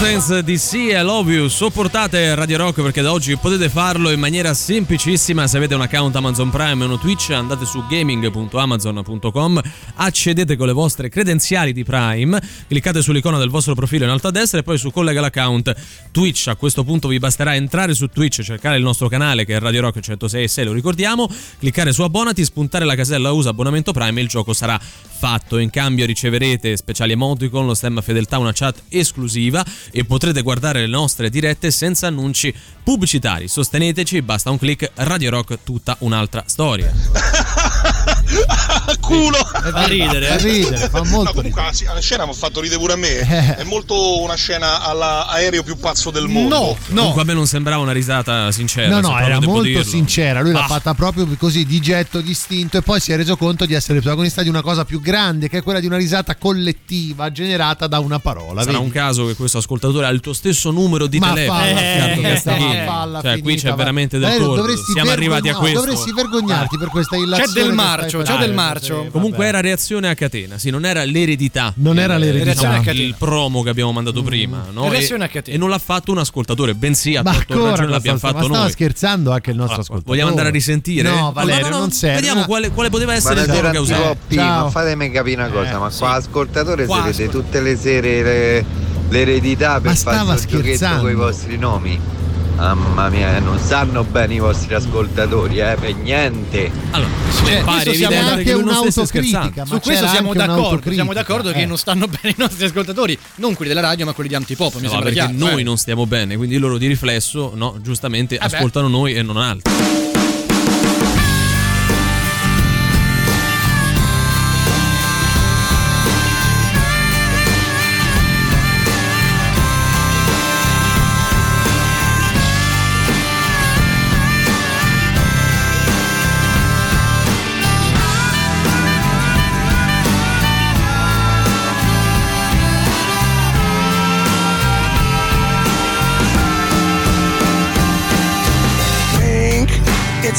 Mountains di Sea Love You. Sopportate Radio Rock perché da oggi potete farlo in maniera semplicissima. Se avete un account Amazon Prime e uno Twitch andate su gaming.amazon.com accedete con le vostre credenziali di Prime cliccate sull'icona del vostro profilo in alto a destra e poi su collega l'account Twitch. A questo punto vi basterà entrare su Twitch cercare il nostro canale che è Radio Rock 106 lo ricordiamo cliccare su abbonati spuntare la casella usa abbonamento Prime e il gioco sarà fatto. In cambio riceverete speciali emoticon lo stemma fedeltà una chat esclusiva e potrete guardare le nostre dirette senza annunci pubblicitari. Sosteneteci, basta un click, Radio Rock tutta un'altra storia. Culo! Fa ridere, fa ridere, fa molto No, comunque la, la scena mi ha fatto ridere pure a me. Eh. È molto una scena all'aereo più pazzo del mondo. Comunque a me non sembrava una risata sincera. No, no, era molto dirlo. sincera. Lui l'ha Ah. fatta proprio così di getto distinto e poi si è reso conto di essere protagonista di una cosa più grande, che è quella di una risata collettiva generata da una parola. Sarà vedi? un caso che questo ascoltatore ha il tuo stesso numero di Ma telefono. finita, Castagnini. ma falla cioè, qui finita, c'è va. veramente del Valerio, torto. dovresti Siamo arrivati a questo. Dovresti vergognarti per questa illazione. Del marcio, c'è del marcio. Comunque era reazione a catena, sì, non era l'eredità. Non era Il- l'eredità. Il promo che abbiamo mandato prima, no? Reazione E- a catena. E non l'ha fatto un ascoltatore, bensì a Ma ragione l'abbiamo fatto ma stava noi. scherzando anche il nostro ascoltatore. Vogliamo andare a risentire? No, Valerio, no, no, no, non serve. Vediamo quale, quale poteva essere il Buonasera tono che ha usato. P, Ciao. ma fatemi capire una cosa, Eh, ma qua ascoltatore Qua si vede ascolta- tutte le sere le- l'eredità per Ma fare questo giochetto scherzando. con i vostri nomi. Mamma mia, non sanno bene i vostri ascoltatori, eh, per niente. Allora, Cioè, pare siamo evidente anche che un'autocritica, Su questo siamo d'accordo, siamo d'accordo che Eh. non stanno bene i nostri ascoltatori, non quelli della radio, ma quelli di Antipop, mi No, sembra perché chiaro. noi eh. non stiamo bene, quindi loro di riflesso, no, giustamente beh. ascoltano noi e non altri.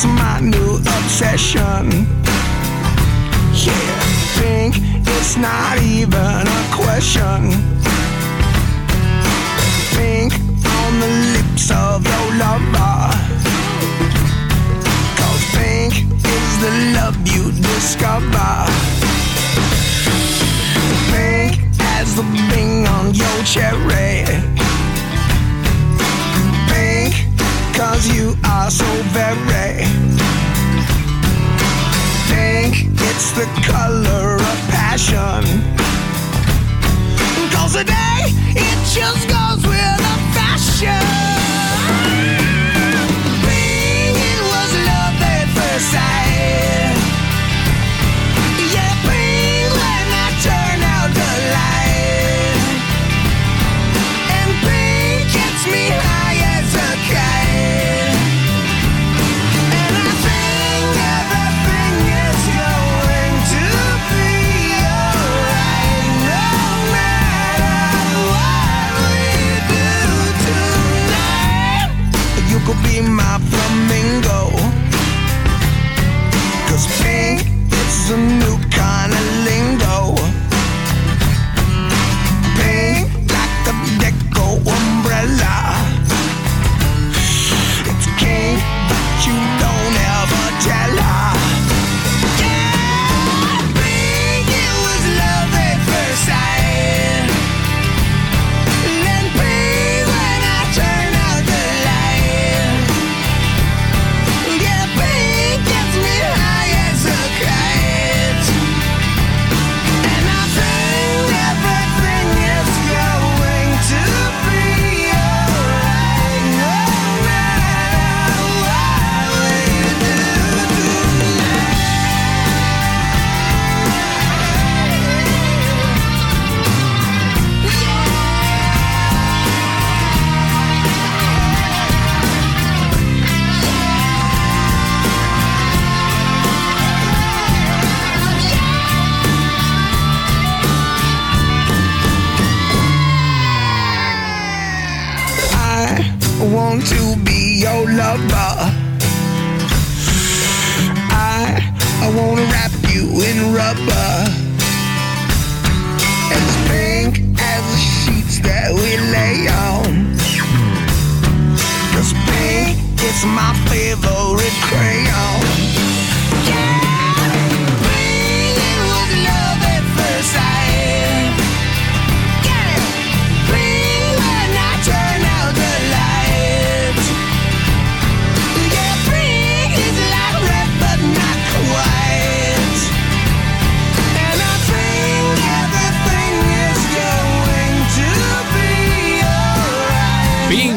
My new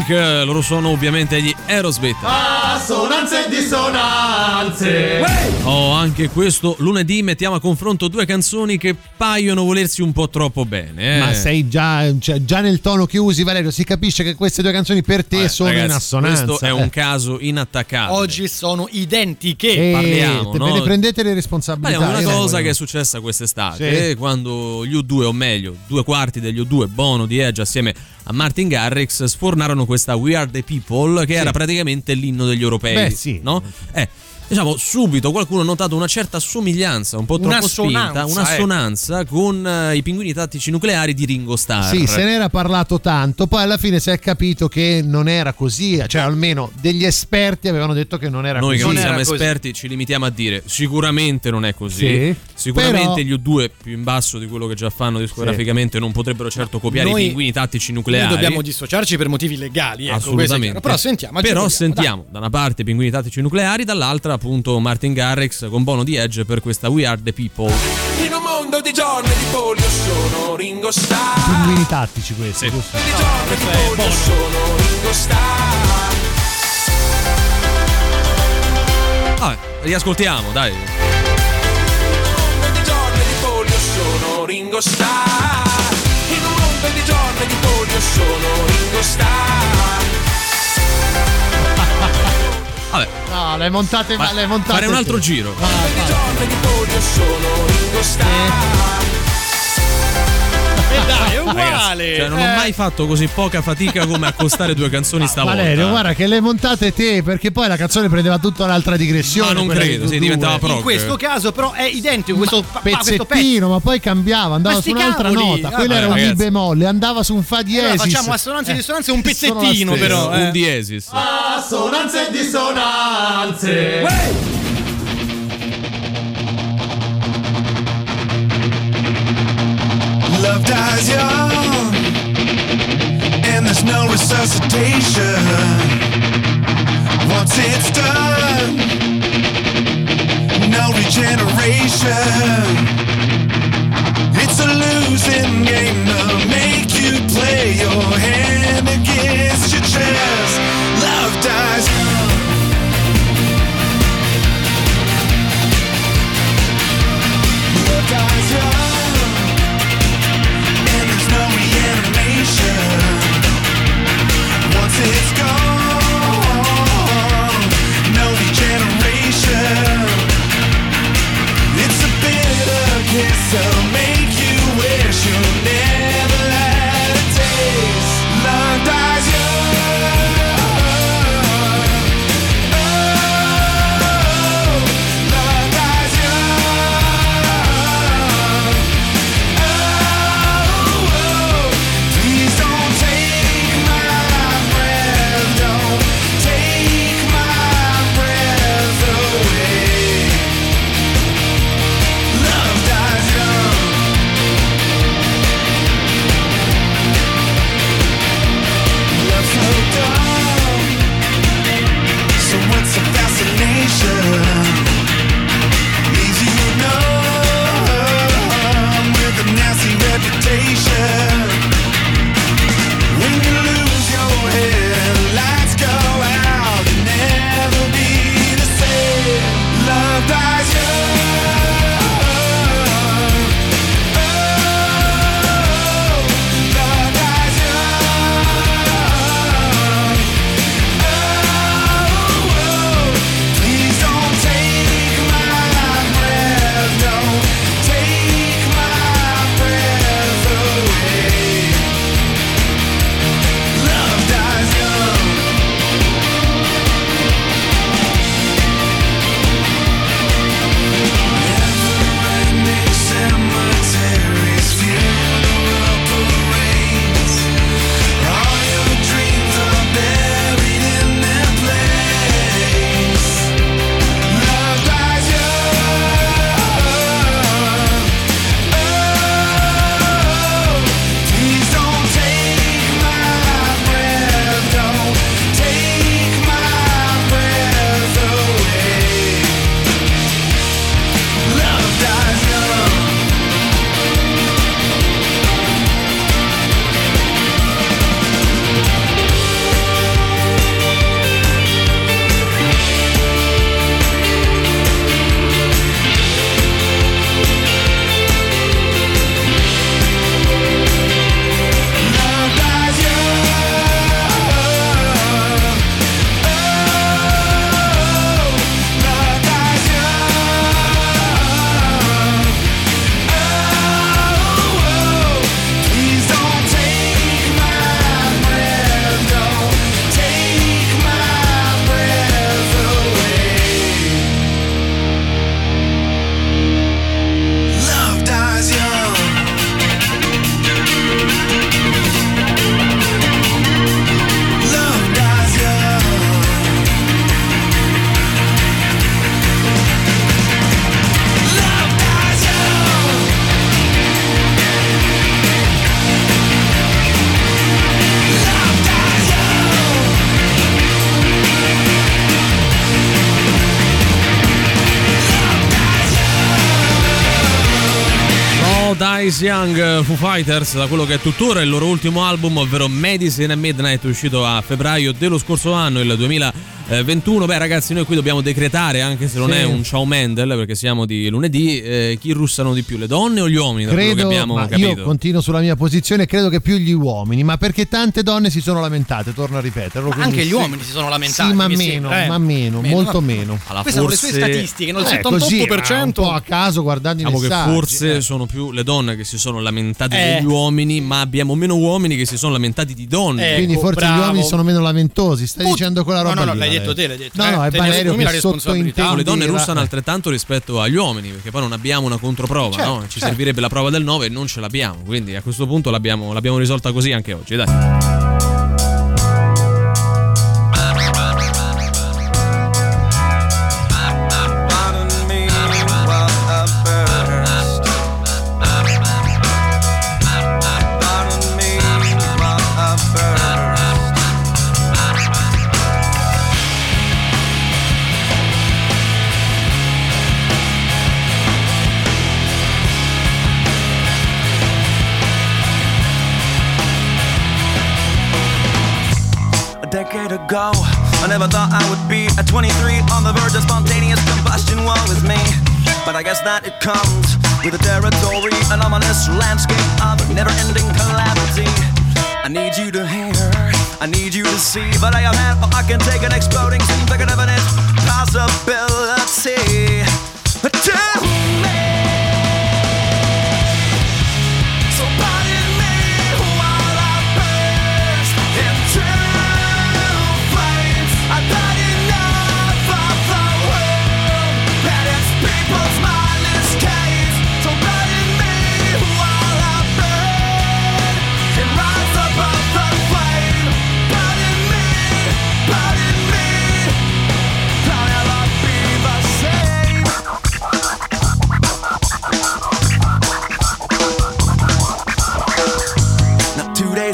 eh, loro sono ovviamente gli Aerosmith. Assonanze e dissonanze. Oh, anche questo lunedì mettiamo a confronto due canzoni che paiono volersi un po' troppo bene. eh. Ma sei già, cioè, già nel tono che usi, Valerio, si capisce che queste due canzoni per te Eh, sono ragazzi, in assonanza. Questo è eh. un caso inattaccabile. Oggi sono identiche. Eh, parliamo, te- no? ve ne prendete le responsabilità. Parliamo una io cosa voglio- che è successa quest'estate, Sì. quando gli U2, o meglio, due quarti degli U2, Bono di Edge assieme a Martin Garrix, sfornarono questa We Are the People, che Sì. era praticamente l'inno degli europei. Beh, sì. no? Eh, diciamo, subito qualcuno ha notato una certa somiglianza, un po' troppo Un'assonanza, spinta, ecco. un'assonanza con eh, i pinguini tattici nucleari di Ringo Starr. Sì, se ne era parlato tanto, poi alla fine si è capito che non era così, cioè almeno degli esperti avevano detto che non era Noi che così. non siamo così. esperti ci limitiamo a dire sicuramente non è così. Sì, sicuramente però- gli U2 più in basso di quello che già fanno discograficamente non potrebbero certo copiare Noi- i pinguini tattici Noi nucleari. dobbiamo dissociarci per motivi legali. Ecco, Assolutamente. Però sentiamo. Però sentiamo da una parte i pinguini tattici nucleari, dall'altra appunto Martin Garrix con Bono di Edge per questa We Are the People. In un mondo di giorni di polio sono Ringo Starr. Pinguini tattici questi, giusto? Di giorni di polio sono Ringo Starr. Vabbè, riascoltiamo, dai. In un mondo di giorni di polio sono Ringo Starr. In un mondo di giorni di polio sono Ringo Starr. Vabbè, No, le montate, fa- le montate. fare un altro giro. In un E dai, è Ragazzi, uguale. cioè, non ho Eh. mai fatto così poca fatica come accostare due canzoni stavolta. Valerio, guarda che le montate te, perché poi la canzone prendeva tutta un'altra digressione. Ma non credo, sì, diventava pro- In questo caso, però, è identico. Questo pa- pa- questo. Pezzettino, ma poi cambiava, andava Ma su un'altra cavoli, nota. vabbè, Quello era un Mi ragazzi. bemolle, andava su un Fa diesis. Allora facciamo assonanze e dissonanze e un pezzettino, però. eh. Un diesis. Assonanze e dissonanze. Love dies young, and there's no resuscitation. Once it's done, no regeneration. It's a losing game to make you play your hand against your chest. Love dies Francisco Eyes Young eh, Foo Fighters da quello che è tuttora il loro ultimo album ovvero Medicine at Midnight uscito a febbraio dello scorso anno il 2021 beh ragazzi noi qui dobbiamo decretare anche se non Sì. è un ciao Mendel perché siamo di lunedì eh, chi russano di più le donne o gli uomini da quello che Credo, abbiamo io continuo sulla mia posizione, credo che più gli uomini, ma perché tante donne si sono lamentate, torno a ripeterlo. Anche gli sì. uomini si sono lamentati. Sì, ma meno, eh. ma meno, molto vabbè. meno. Allora, Queste sono le sue forse- statistiche, no? il Eh, così, 78%. un po' a caso guardando i Diciamo che messaggi. forse eh. sono più le donne che si sono lamentate Eh. degli uomini, ma abbiamo meno uomini che si sono lamentati di donne. Eh, Quindi Ecco, forse gli bravo. uomini sono meno lamentosi. Stai Put- dicendo quella No, roba no, no, lì, l'hai detto te, l'hai detto. No, Eh, no, è Valerio che responsabilità. No, le donne russano altrettanto rispetto agli uomini, perché poi non abbiamo una controprova, Certo, no? Ci certo. servirebbe la prova del 9 e non ce l'abbiamo. Quindi a questo punto l'abbiamo, l'abbiamo risolta così anche oggi. Dai. 23 on the verge of spontaneous combustion. Woe is me. But I guess that it comes with a territory, an ominous landscape of never ending calamity. I need you to hear, I need you to see, but I had all I can take an exploding scene, figured of possibility. Tell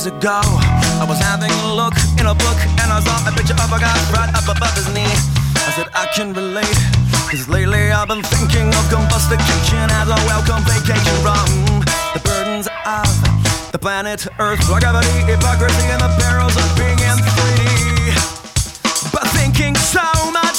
days ago, I was having a look in a book and I saw a picture of a guy right up above his knee. I said, I can relate, cause lately I've been thinking of combustication as a welcome vacation from the burdens of the planet Earth, gravity, hypocrisy, and the perils of being in free. But thinking so much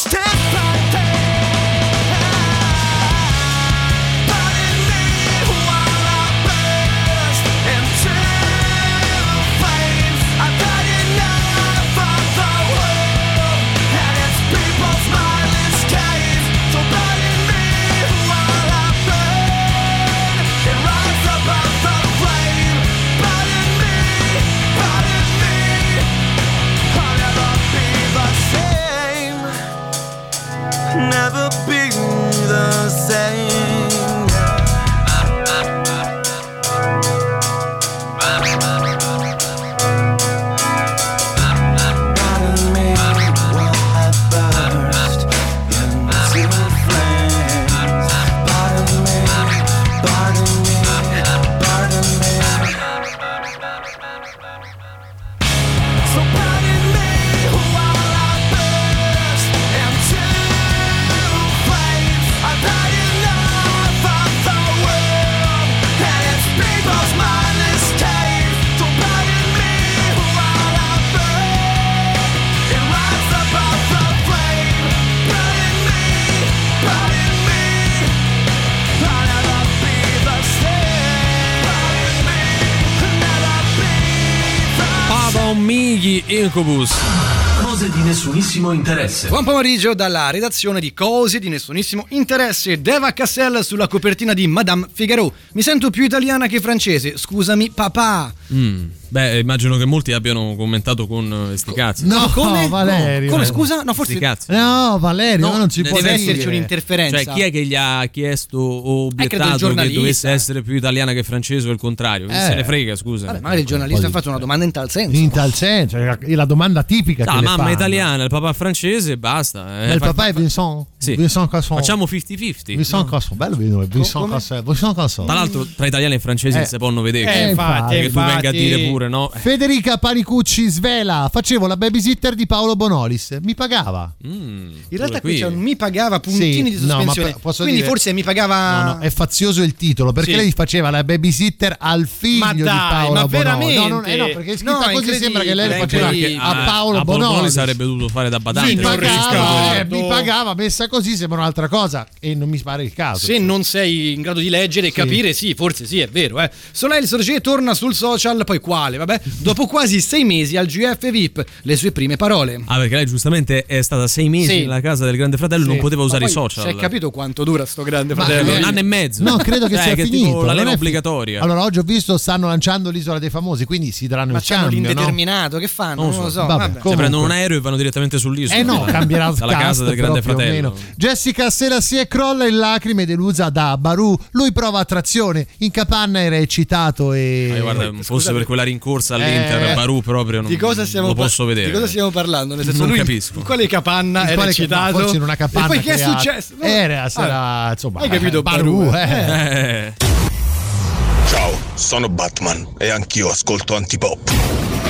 Incubus. Cose di nessunissimo interesse. Buon pomeriggio dalla redazione di Cose di nessunissimo interesse. Deva Cassel sulla copertina di Madame Figaro. Mi sento più italiana che francese. Scusami, papà. Mm. Beh, immagino che molti abbiano commentato con eh, sti cazzi. No, come? Valerio. Come scusa? No, forse Sti. No, Valerio, No, non ne può deve esserci un'interferenza. Cioè, chi è che gli ha chiesto o il obiettato che giornalista. dovesse essere più italiana che francese o il contrario? Chi Eh. se ne frega, scusa. Vabbè, magari il giornalista ha fatto una domanda in tal senso. In tal senso, cioè, è la domanda tipica No, che la mamma è italiana, il papà è francese e basta. Eh, il fa- papà è Vincent? Sì. Vincent Casson. Facciamo 50-50. Vincent Casson, bello il nome, Vincent? Casson. Tra l'altro, tra italiani e francesi Eh. non si possono vedere. Eh, infatti, Perché venga a dire pure, no? Federica Panicucci svela, facevo la babysitter di Paolo Bonolis, mi pagava. In realtà qui c'è un mi pagava Sì, puntini di no, ma sospensione. posso Quindi dire- forse mi pagava. No, no, è fazioso il titolo perché Sì. lei faceva la babysitter al figlio Ma di dai, Paolo ma Bonolis. veramente? No, non- eh no, perché è scritta No, così sembra che lei lo faceva è a Paolo a Paolo Bonolis. sarebbe dovuto fare da badante. Mi pagava, eh, mi pagava, messa così sembra un'altra cosa e non mi pare il caso. Se non sei in grado di leggere e capire, sì, forse sì, è vero. Eh. Soleil Sorge torna sul social, poi quale? Vabbè, dopo quasi sei mesi al GF VIP, le sue prime parole. Ah, perché lei giustamente è stata sei mesi Sì. nella casa del grande fratello, non Sì. poteva Ma usare i social. Si è capito quanto dura sto grande fratello? eh, un anno e mezzo. No, credo che Cioè, sia che è finito. tipo la non leva è fi- obbligatoria. Allora, oggi ho visto stanno lanciando l'isola dei famosi, quindi si daranno Ma il cambio, no? l'indeterminato, che fanno? Non lo so. Vabbè, vabbè. Cioè, prendono un aereo e vanno direttamente sull'isola. Eh no, cambierà Dalla casa del grande fratello. Jessica Selassie e crolla in lacrime delusa da Baru. Lui prova attrazione. In capanna era eccitato e. Ma io guarda, fosse per quella rincorsa all'Inter, Eh. Baru proprio non Di cosa stiamo lo posso vedere. Di cosa stiamo parlando? Nel senso, Non lui capisco. In quale capanna In quale- eccitato? no, forse in una capanna E poi che è successo? No. Era, sarà, Ah, insomma, Hai capito, eh, Baru? Baru, eh. Eh. Ciao, sono Batman e anch'io ascolto antipop.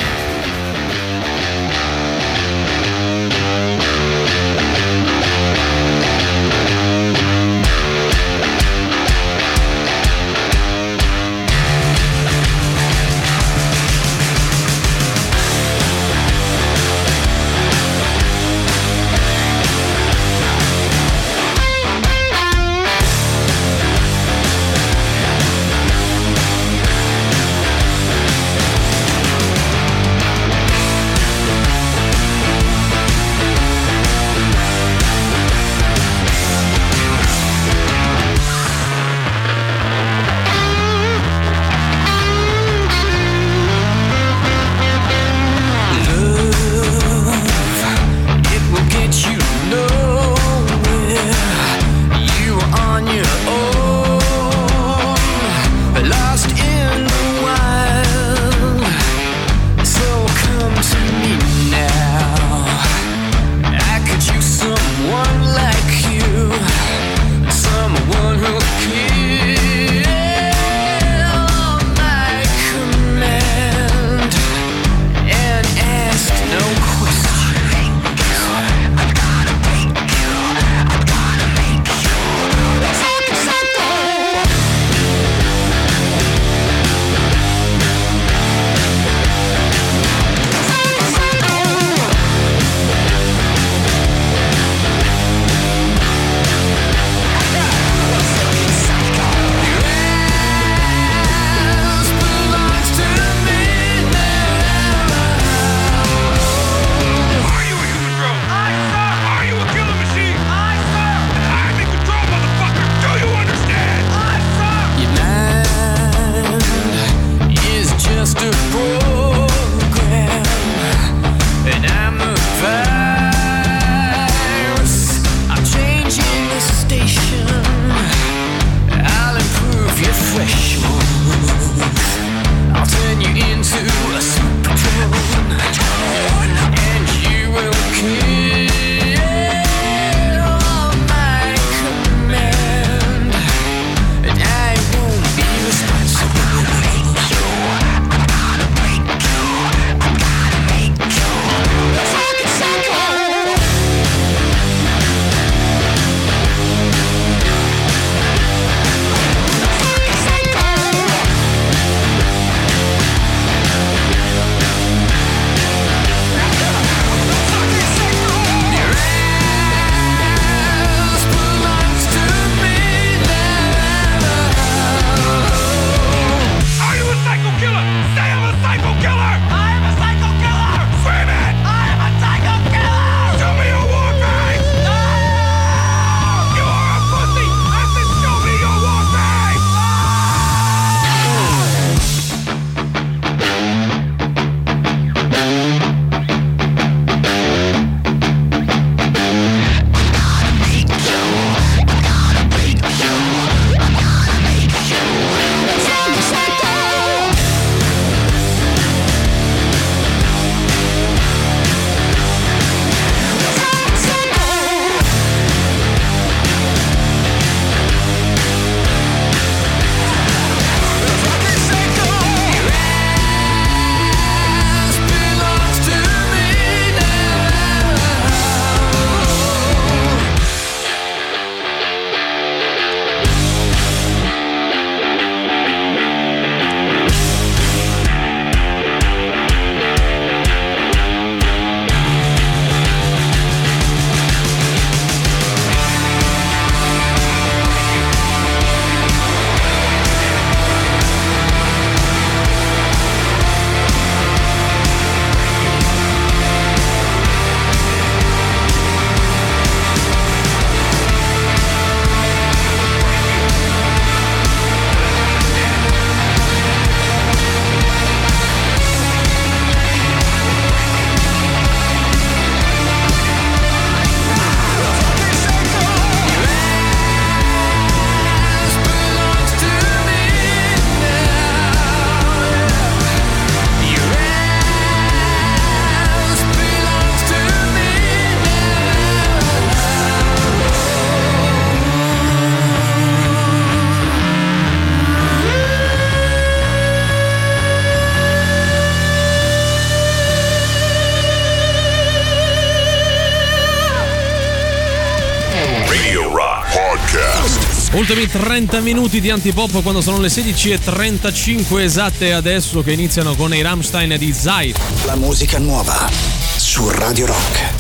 Ultimi 30 minuti di antipop quando sono le 16.35 esatte adesso che iniziano con i Rammstein di Zai. La musica nuova su Radio Rock.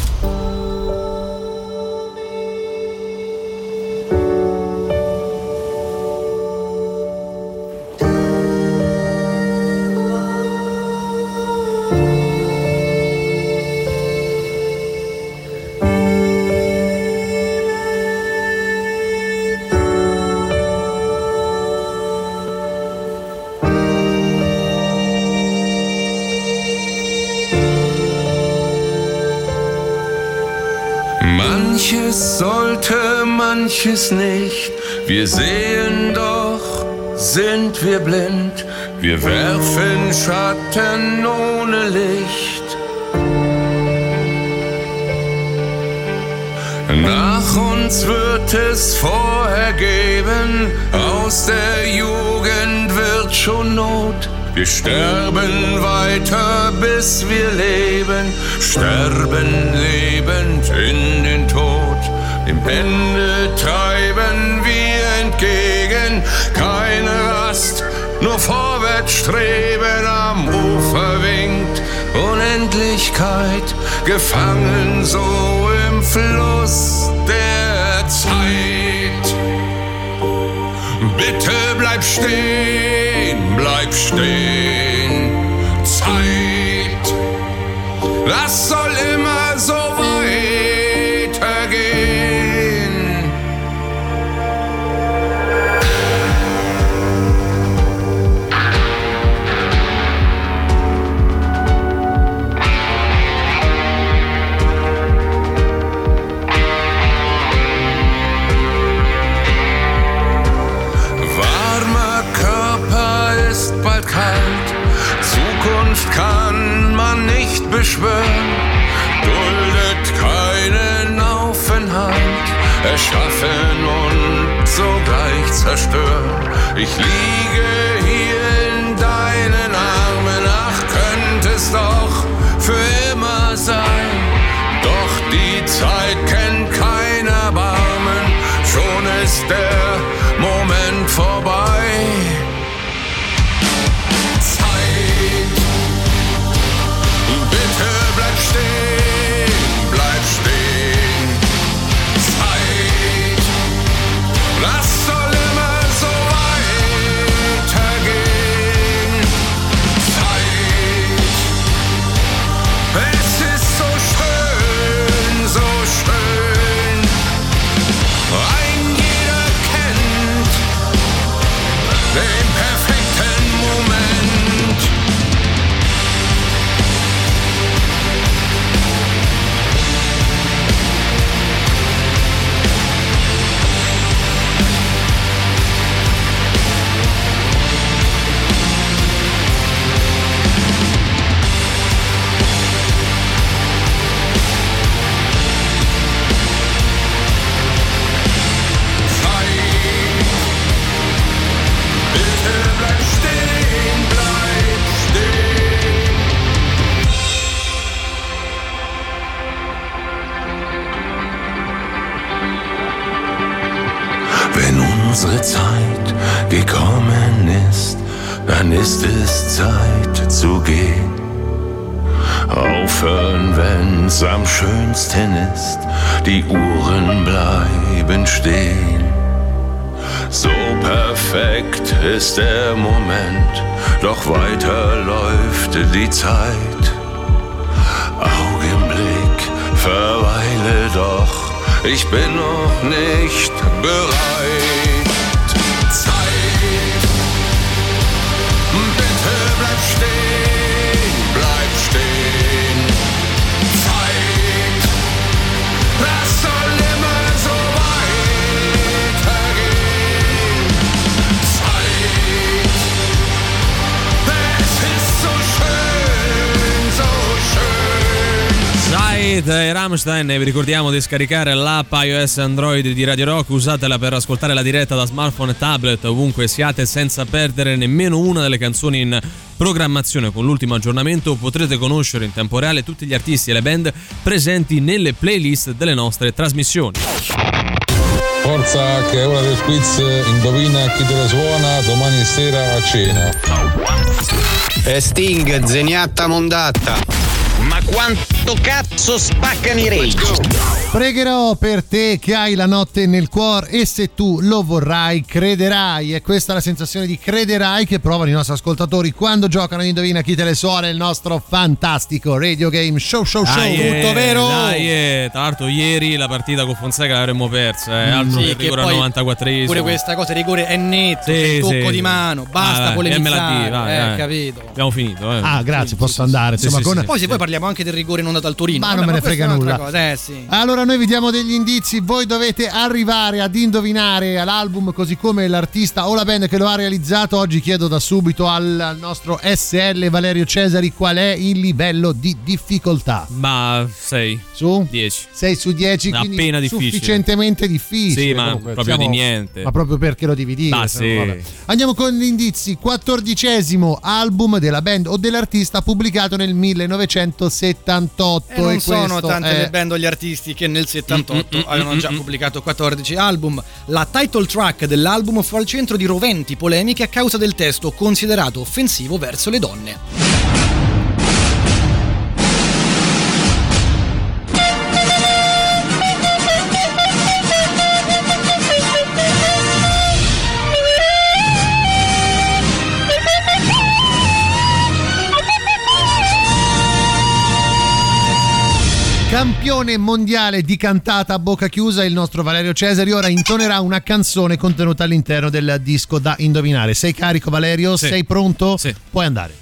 Manches nicht. Wir sehen doch, sind wir blind. Wir werfen Schatten ohne Licht. Nach uns wird es vorher geben, aus der Jugend wird schon Not. Wir sterben weiter, bis wir leben, sterben lebend in den Tod. Dem Ende treiben wir entgegen, keine Rast, nur vorwärts streben, am Ufer winkt Unendlichkeit, gefangen so im Fluss der Zeit. Bitte bleib stehen, bleib stehen. Zeit, das nicht beschwören, duldet keinen Aufenthalt, erschaffen und sogleich zerstören. Ich liege hier in deinen Armen, ach könnte es doch für immer sein. Doch die Zeit kennt kein Erbarmen, schon ist der schönsten ist, die Uhren bleiben stehen. So perfekt ist der Moment, doch weiter läuft die Zeit. Augenblick, verweile doch, ich bin noch nicht bereit. Zeit e Rammstein, vi ricordiamo di scaricare l'app iOS Android di Radio Rock, usatela per ascoltare la diretta da smartphone e tablet ovunque siate senza perdere nemmeno una delle canzoni in programmazione. Con l'ultimo aggiornamento potrete conoscere in tempo reale tutti gli artisti e le band presenti nelle playlist delle nostre trasmissioni. Forza che è ora del quiz, indovina chi te la suona domani sera a cena. E Sting, zeniatta mondatta. Ma quanto cazzo spaccano i rage? Pregherò per te che hai la notte nel cuore e se tu lo vorrai crederai. E questa è la sensazione di crederai che provano i nostri ascoltatori quando giocano Indovina chi te le suona il nostro fantastico radio game show show show. Dai, eh, Tutto vero? Dai, eh. tra l'altro ieri la partita con Fonseca l'avremmo persa, eh. altro Sì, che rigore al poi 94esimo. Pure questa cosa, il rigore è netto, Sì, tocco sì, di sì. mano, basta Ah, polemizzare, vai, eh, vai. capito. Abbiamo finito, eh. Ah, grazie, posso andare. Sì, Insomma, sì, con- sì. Poi se poi parliamo anche del rigore non dato al Torino. Ma Vabbè, non me ne frega nulla. cosa, eh, sì. Allora noi vi diamo degli indizi, voi dovete arrivare ad indovinare all'album così come l'artista o la band che lo ha realizzato. Oggi chiedo da subito al nostro SL Valerio Cesari qual è il livello di difficoltà. Ma 6 su 10. 6 su 10, È quindi appena difficile. sufficientemente difficile. Sì, ma comunque, proprio siamo- di niente. Ma proprio perché lo devi dire. Ma se no, sì. Andiamo con gli indizi. Quattordicesimo album della band o dell'artista pubblicato nel 1978. E non sono questo tante è- le band o gli artisti che nel 78 Mm, mm, avevano mm, già mm. pubblicato 14 album. La title track dell'album fu al centro di roventi polemiche a causa del testo considerato offensivo verso le donne. Campione mondiale di cantata a bocca chiusa, il nostro Valerio Cesari ora intonerà una canzone contenuta all'interno del disco da indovinare. Sei carico Valerio? Sì. Sei pronto? Sì. Puoi andare.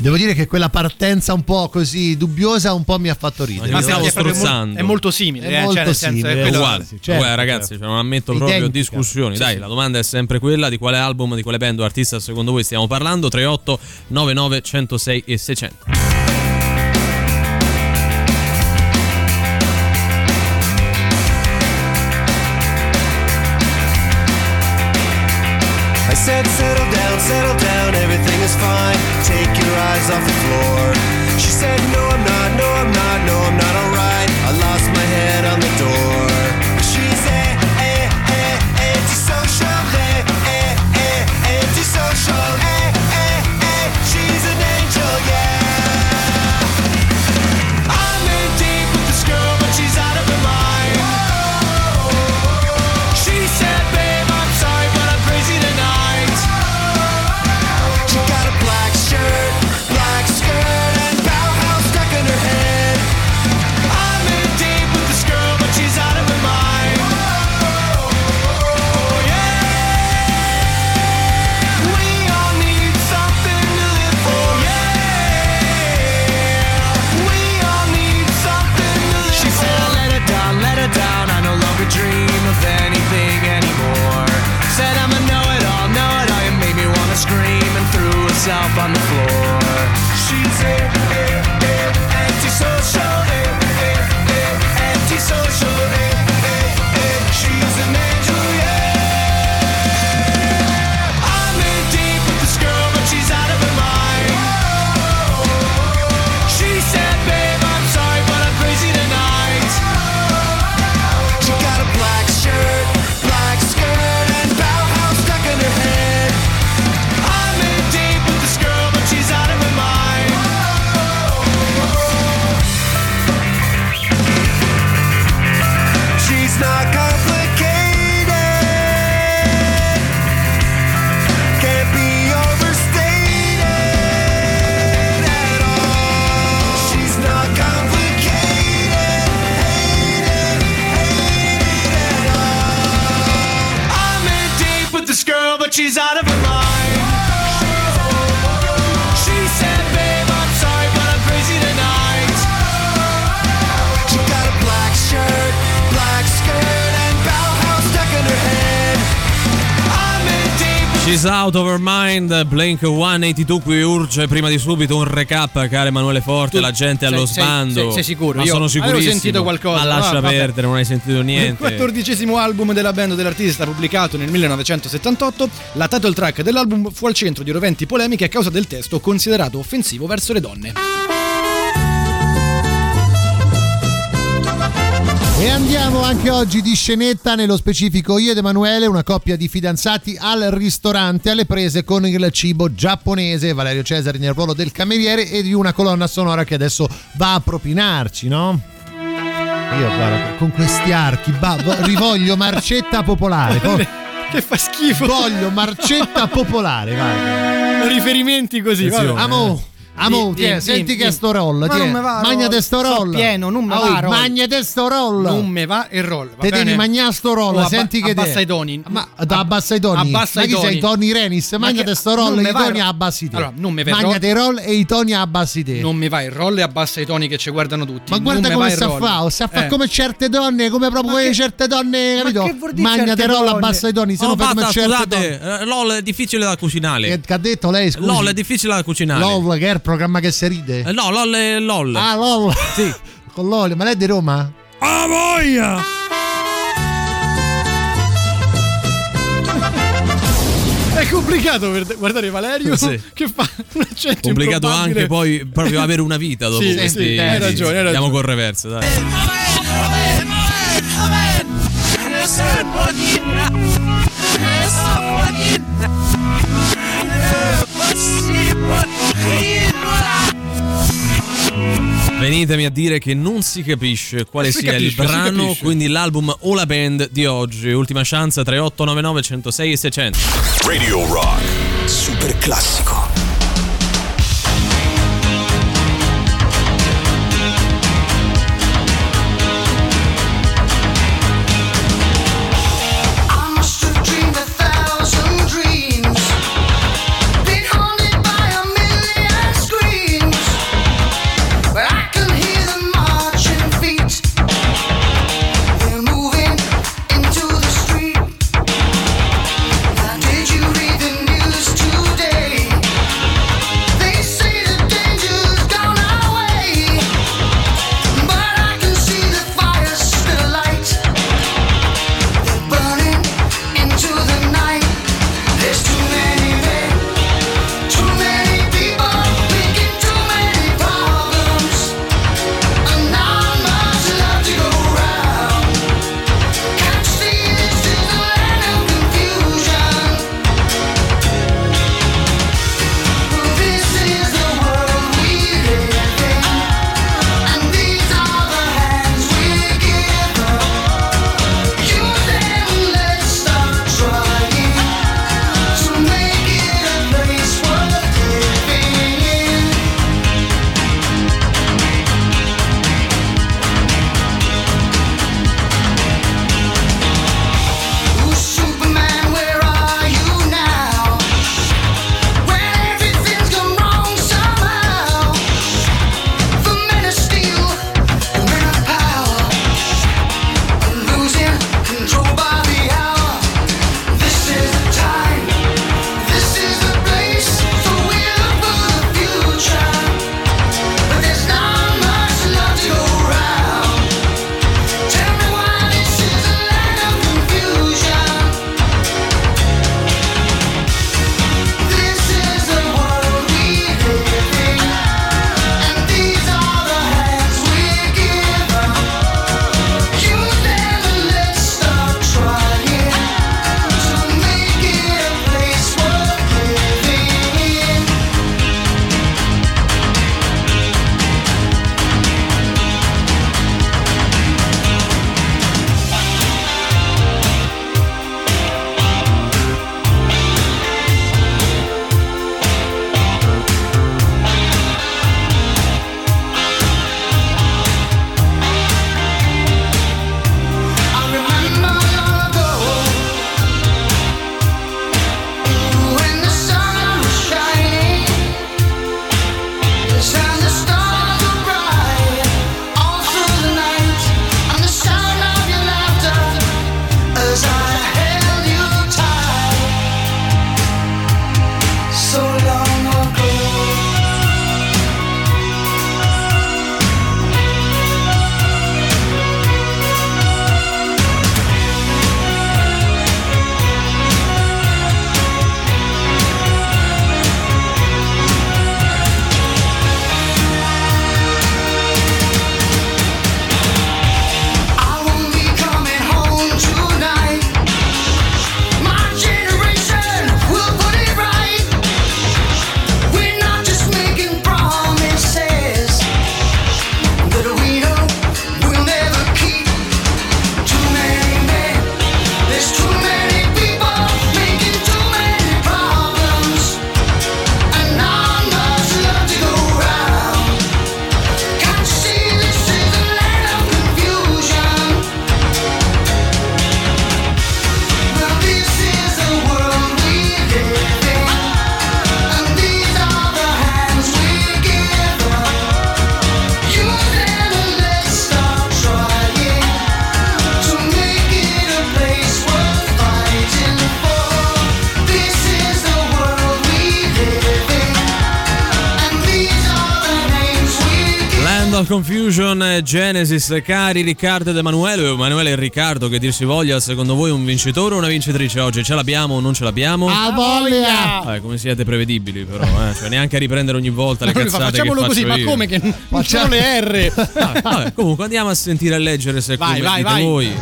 Devo dire che quella partenza un po' così dubbiosa un po' mi ha fatto ridere. Ma stiamo proprio strozzando. è molto simile, È eh, molto cioè, senso, simile, è uguale, sì, certo, Uguale, ragazzi, certo. cioè, non ammetto proprio Identica. discussioni. Sì, Dai, sì. la domanda è sempre quella: di quale album, di quale band o artista secondo voi stiamo parlando? 38 99 106 e 600. I said, settle down, settle down, fine. Take your eyes off the floor. She's out of her mind, Blink 182 qui urge prima di subito un recap, caro Emanuele Forte, Tu- la gente allo sei- sei- sbando. sei- sei sicuro? Ma Io sono sicurissimo. sentito qualcosa, Ma lascia ah, perdere, non hai sentito Il niente. quattordicesimo album della band dell'artista pubblicato nel 1978, la title track dell'album fu al centro di roventi polemiche a causa del testo considerato offensivo verso le donne. E andiamo anche oggi di scenetta, nello specifico io ed Emanuele, una coppia di fidanzati al ristorante alle prese con il cibo giapponese, Valerio Cesari nel ruolo del cameriere e di una colonna sonora che adesso va a propinarci, no? Io guarda, con questi archi, ba- vo- rivoglio marcetta popolare. co- Che fa schifo. Voglio marcetta popolare, guarda. Riferimenti così. Attenzione. Amo, amo, Di- tiè, di- senti di- che sto roll, Ma non me va, magna roll. de sto roll. pieno, non me Oh, va, roll. Magna de sto roll. Non me va il roll. va Te devi mangiare sto roll, O abba- senti che te- abbassa i toni. Ma da abbassa i toni. Abbassa ma i chi toni. sei Tony Renis? Ma Mangia che- te sto roll non e me i toni roll. abbassi te. Allora, non me va il Mangia roll. roll e i toni abbassi te. Non mi va il roll e abbassa i toni che ci guardano tutti. Ma guarda me come il sa roll. fa, sa fa Eh. come certe donne, come proprio quelle certe donne, capito? che vuol dire Magna certe te roll, abbassa i toni, se no Oh, fai come certe scusate, donne. eh, LOL è difficile da cucinare. Che, ha detto lei, scusi? LOL è difficile da cucinare. LOL, che è il programma che si ride? Eh, no, LOL è LOL. Ah, LOL. Sì. Con l'olio, ma lei è di Roma? Ah, voglia! È complicato per guardare Valerio Sì. che fa un accento Complicato anche poi proprio avere una vita dopo Sì, questi. sì, hai ragione, hai Andiamo ragione. col reverso, dai. Venitemi a dire che non si capisce quale Si sia capisce, il brano, quindi l'album o la band di oggi. Ultima chance 3899 106 e 600. Radio Rock. Super classico. Genesis, cari Riccardo ed Emanuele, Emanuele e Riccardo, che dir si voglia, secondo voi un vincitore o una vincitrice oggi? Ce l'abbiamo o non ce l'abbiamo? A voglia! Eh, come siete prevedibili però, eh? cioè neanche a riprendere ogni volta le Ma fa, cazzate facciamolo che così, faccio ma io. come che non non ci sono le R? Vabbè, vabbè, comunque andiamo a sentire e leggere se Vai, come vai, dite vai. voi.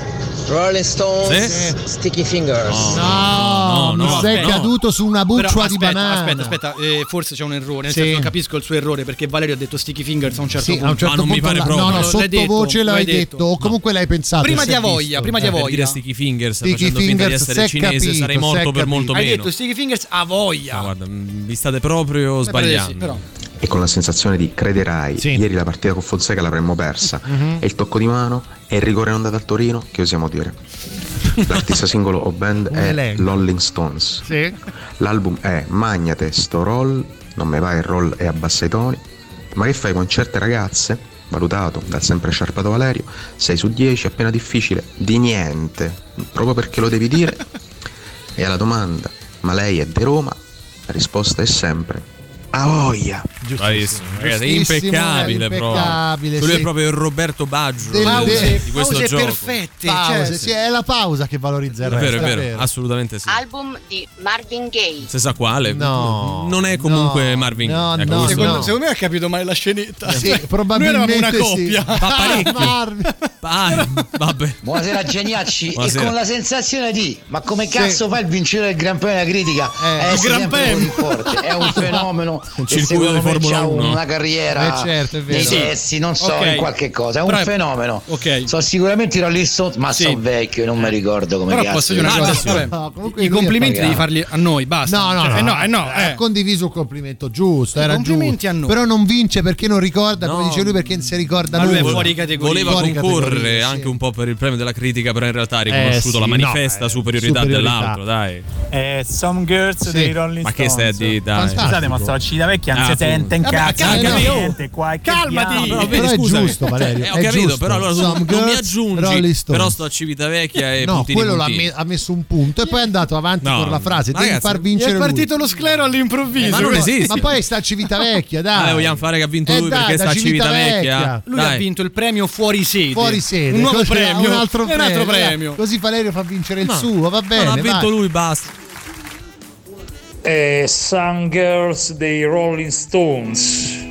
Rolling Stones, Sì? Sticky Fingers. No, no, mi no, sei no. caduto su una buccia di aspetta, banana. aspetta, aspetta, eh, forse c'è un errore. Nel Sì. senso, capisco il suo errore perché Valerio ha detto sticky fingers a un certo Sì, punto. a un certo non mi punto pare proprio. No, no, L'hai detto, sottovoce l'hai detto. detto. O comunque l'hai pensato. Prima di visto. prima di Eh, per Avoia. dire Sticky Fingers Sticky facendo finta di Fingers, essere cinese capito, sarei morto per capito. molto Hai meno. detto sticky fingers a voglia. No, guarda, vi state proprio sì, sbagliando. però. E con la sensazione di crederai, Sì. ieri la partita con Fonseca l'avremmo persa, Mhm. e il tocco di mano e il rigore non dato al Torino, che osiamo dire? L'artista singolo o band è elenco. Rolling Stones, Sì. l'album è Magnate sto roll, non me va il roll e abbassa i toni, ma che fai con certe ragazze? Valutato dal sempre sciarpato Valerio, 6 su 10 appena difficile, di niente, proprio perché lo devi dire. E alla domanda, ma lei è di Roma? La risposta è sempre, a voglia. Bravissimo, ragazzi, Giustissimo, impeccabile, proprio. impeccabile, Lui sì. è proprio il Roberto Baggio Del- di- de- di questo pause gioco. perfette. Pause, cioè, sì, è la pausa che valorizza il È vero, resto. è vero, assolutamente sì. Album di Marvin Gaye. Se sa quale? No, Non è comunque no, Marvin. no, Ecco, no, Secondo, no. secondo me ha capito male la scenetta. Sì, Noi probabilmente eravamo una sì. coppia. Va parecchio. Marvin. Ah, vabbè. Buonasera Geniacci Buonasera. e con la sensazione di ma come cazzo fa il vincere del Gran Premio della critica Eh, il essere Gran Premio. è un fenomeno Un e circuito di me Formula c'ha 1. una carriera Eh, certo, è vero. nei Sì. non so Ok. in qualche cosa è un Però fenomeno Ok. sono sicuramente i Rolling Stones ma Sì. sono vecchio e non mi ricordo come Però posso dire una cosa, No, i complimenti devi farli a noi, basta. No, no, Cioè, no, eh, no, eh, ha eh. condiviso un complimento giusto, era complimenti giusto. a noi. Però non vince perché non ricorda, come dice lui, perché non si ricorda Ma lui è fuori categoria. Voleva Fuori concorrere categoria, sì. anche un po' per il premio della critica, però in realtà ha riconosciuto Eh, la sì, manifesta eh, superiorità, dell'altro, dai. Eh, Some Girls dei Rolling Ma che Stones. stai a dire, dai? Scusate, ma sto a Civitavecchia non Ah, si appunto. sente in Vabbè, cazzo. calmati, non oh. niente qua, che Calmati. diavolo. Però, Però vedi, è scusami. giusto, Valerio, Eh, ho è capito, giusto. però allora tu Some non mi aggiungi. Però sto a Civitavecchia e No, puntini quello me- ha messo un punto e poi è andato avanti No, con la frase. Devi ragazzi, far vincere è lui. partito lo sclero all'improvviso. Eh, ma non esiste. Ma poi sta a Civitavecchia, dai. Ah, vogliamo fare che ha vinto Eh, lui dai, perché sta a Civitavecchia? Lui ha vinto il premio fuori sede. Fuori sede. Un nuovo premio. Un altro premio. Così Valerio fa vincere il suo, va bene. Ha vinto lui, basta. Eh, Some Girls dei Rolling Stones.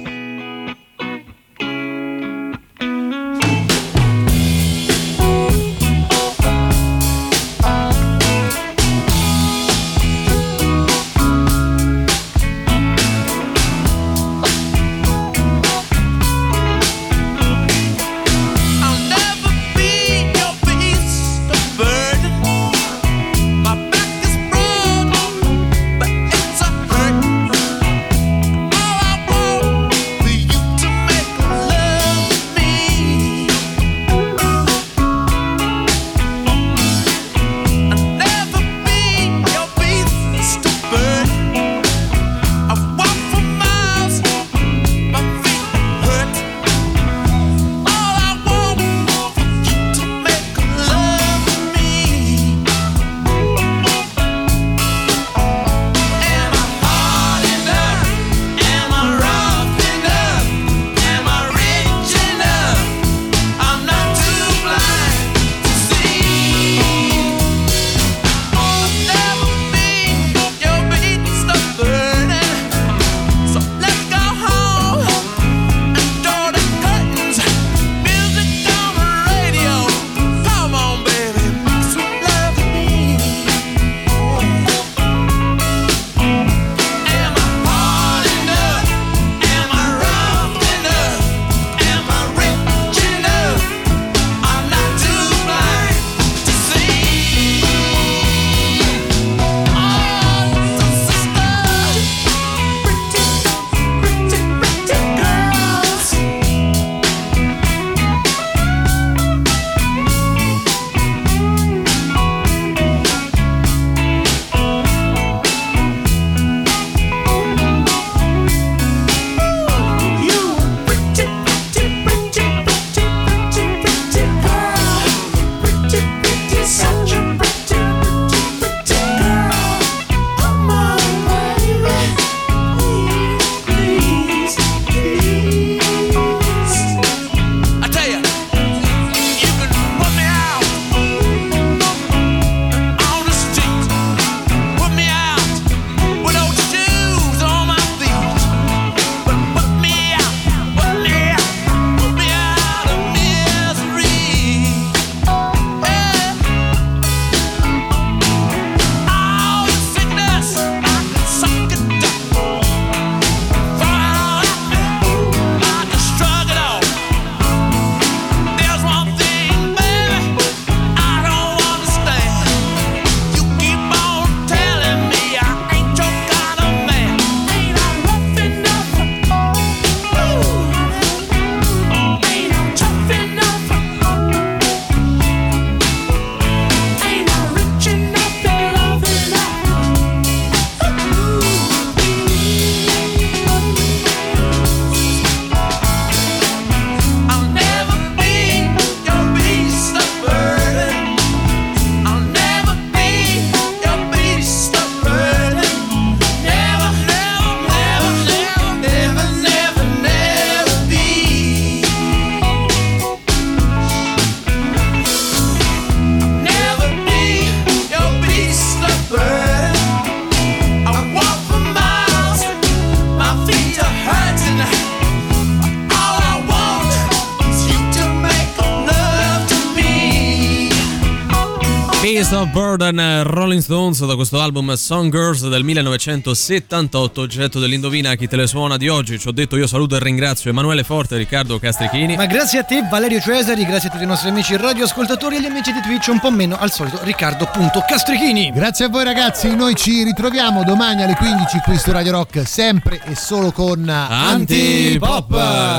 Burden eh, Rolling Stones da questo album Song Girls del 1978, oggetto dell'indovina chi te le suona di oggi. Ci ho detto io saluto e ringrazio Emanuele Forte e Riccardo Castrichini. Ma grazie a te Valerio Cesari, grazie a tutti i nostri amici radioascoltatori e agli amici di Twitch, un po' meno al solito Riccardo.Castrichini. Grazie a voi ragazzi, noi ci ritroviamo domani alle 15 qui su Radio Rock, sempre e solo con Antipop!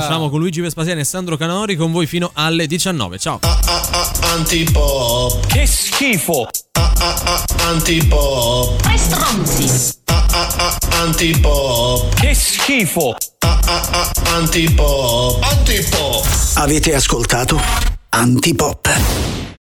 Siamo con Luigi Vespasiani e Sandro Canori con voi fino alle 19. Ciao! Antipop. Che schifo! Antipop. Che stronzi! Antipop. Che schifo! Antipop. Antipop. Avete ascoltato Antipop.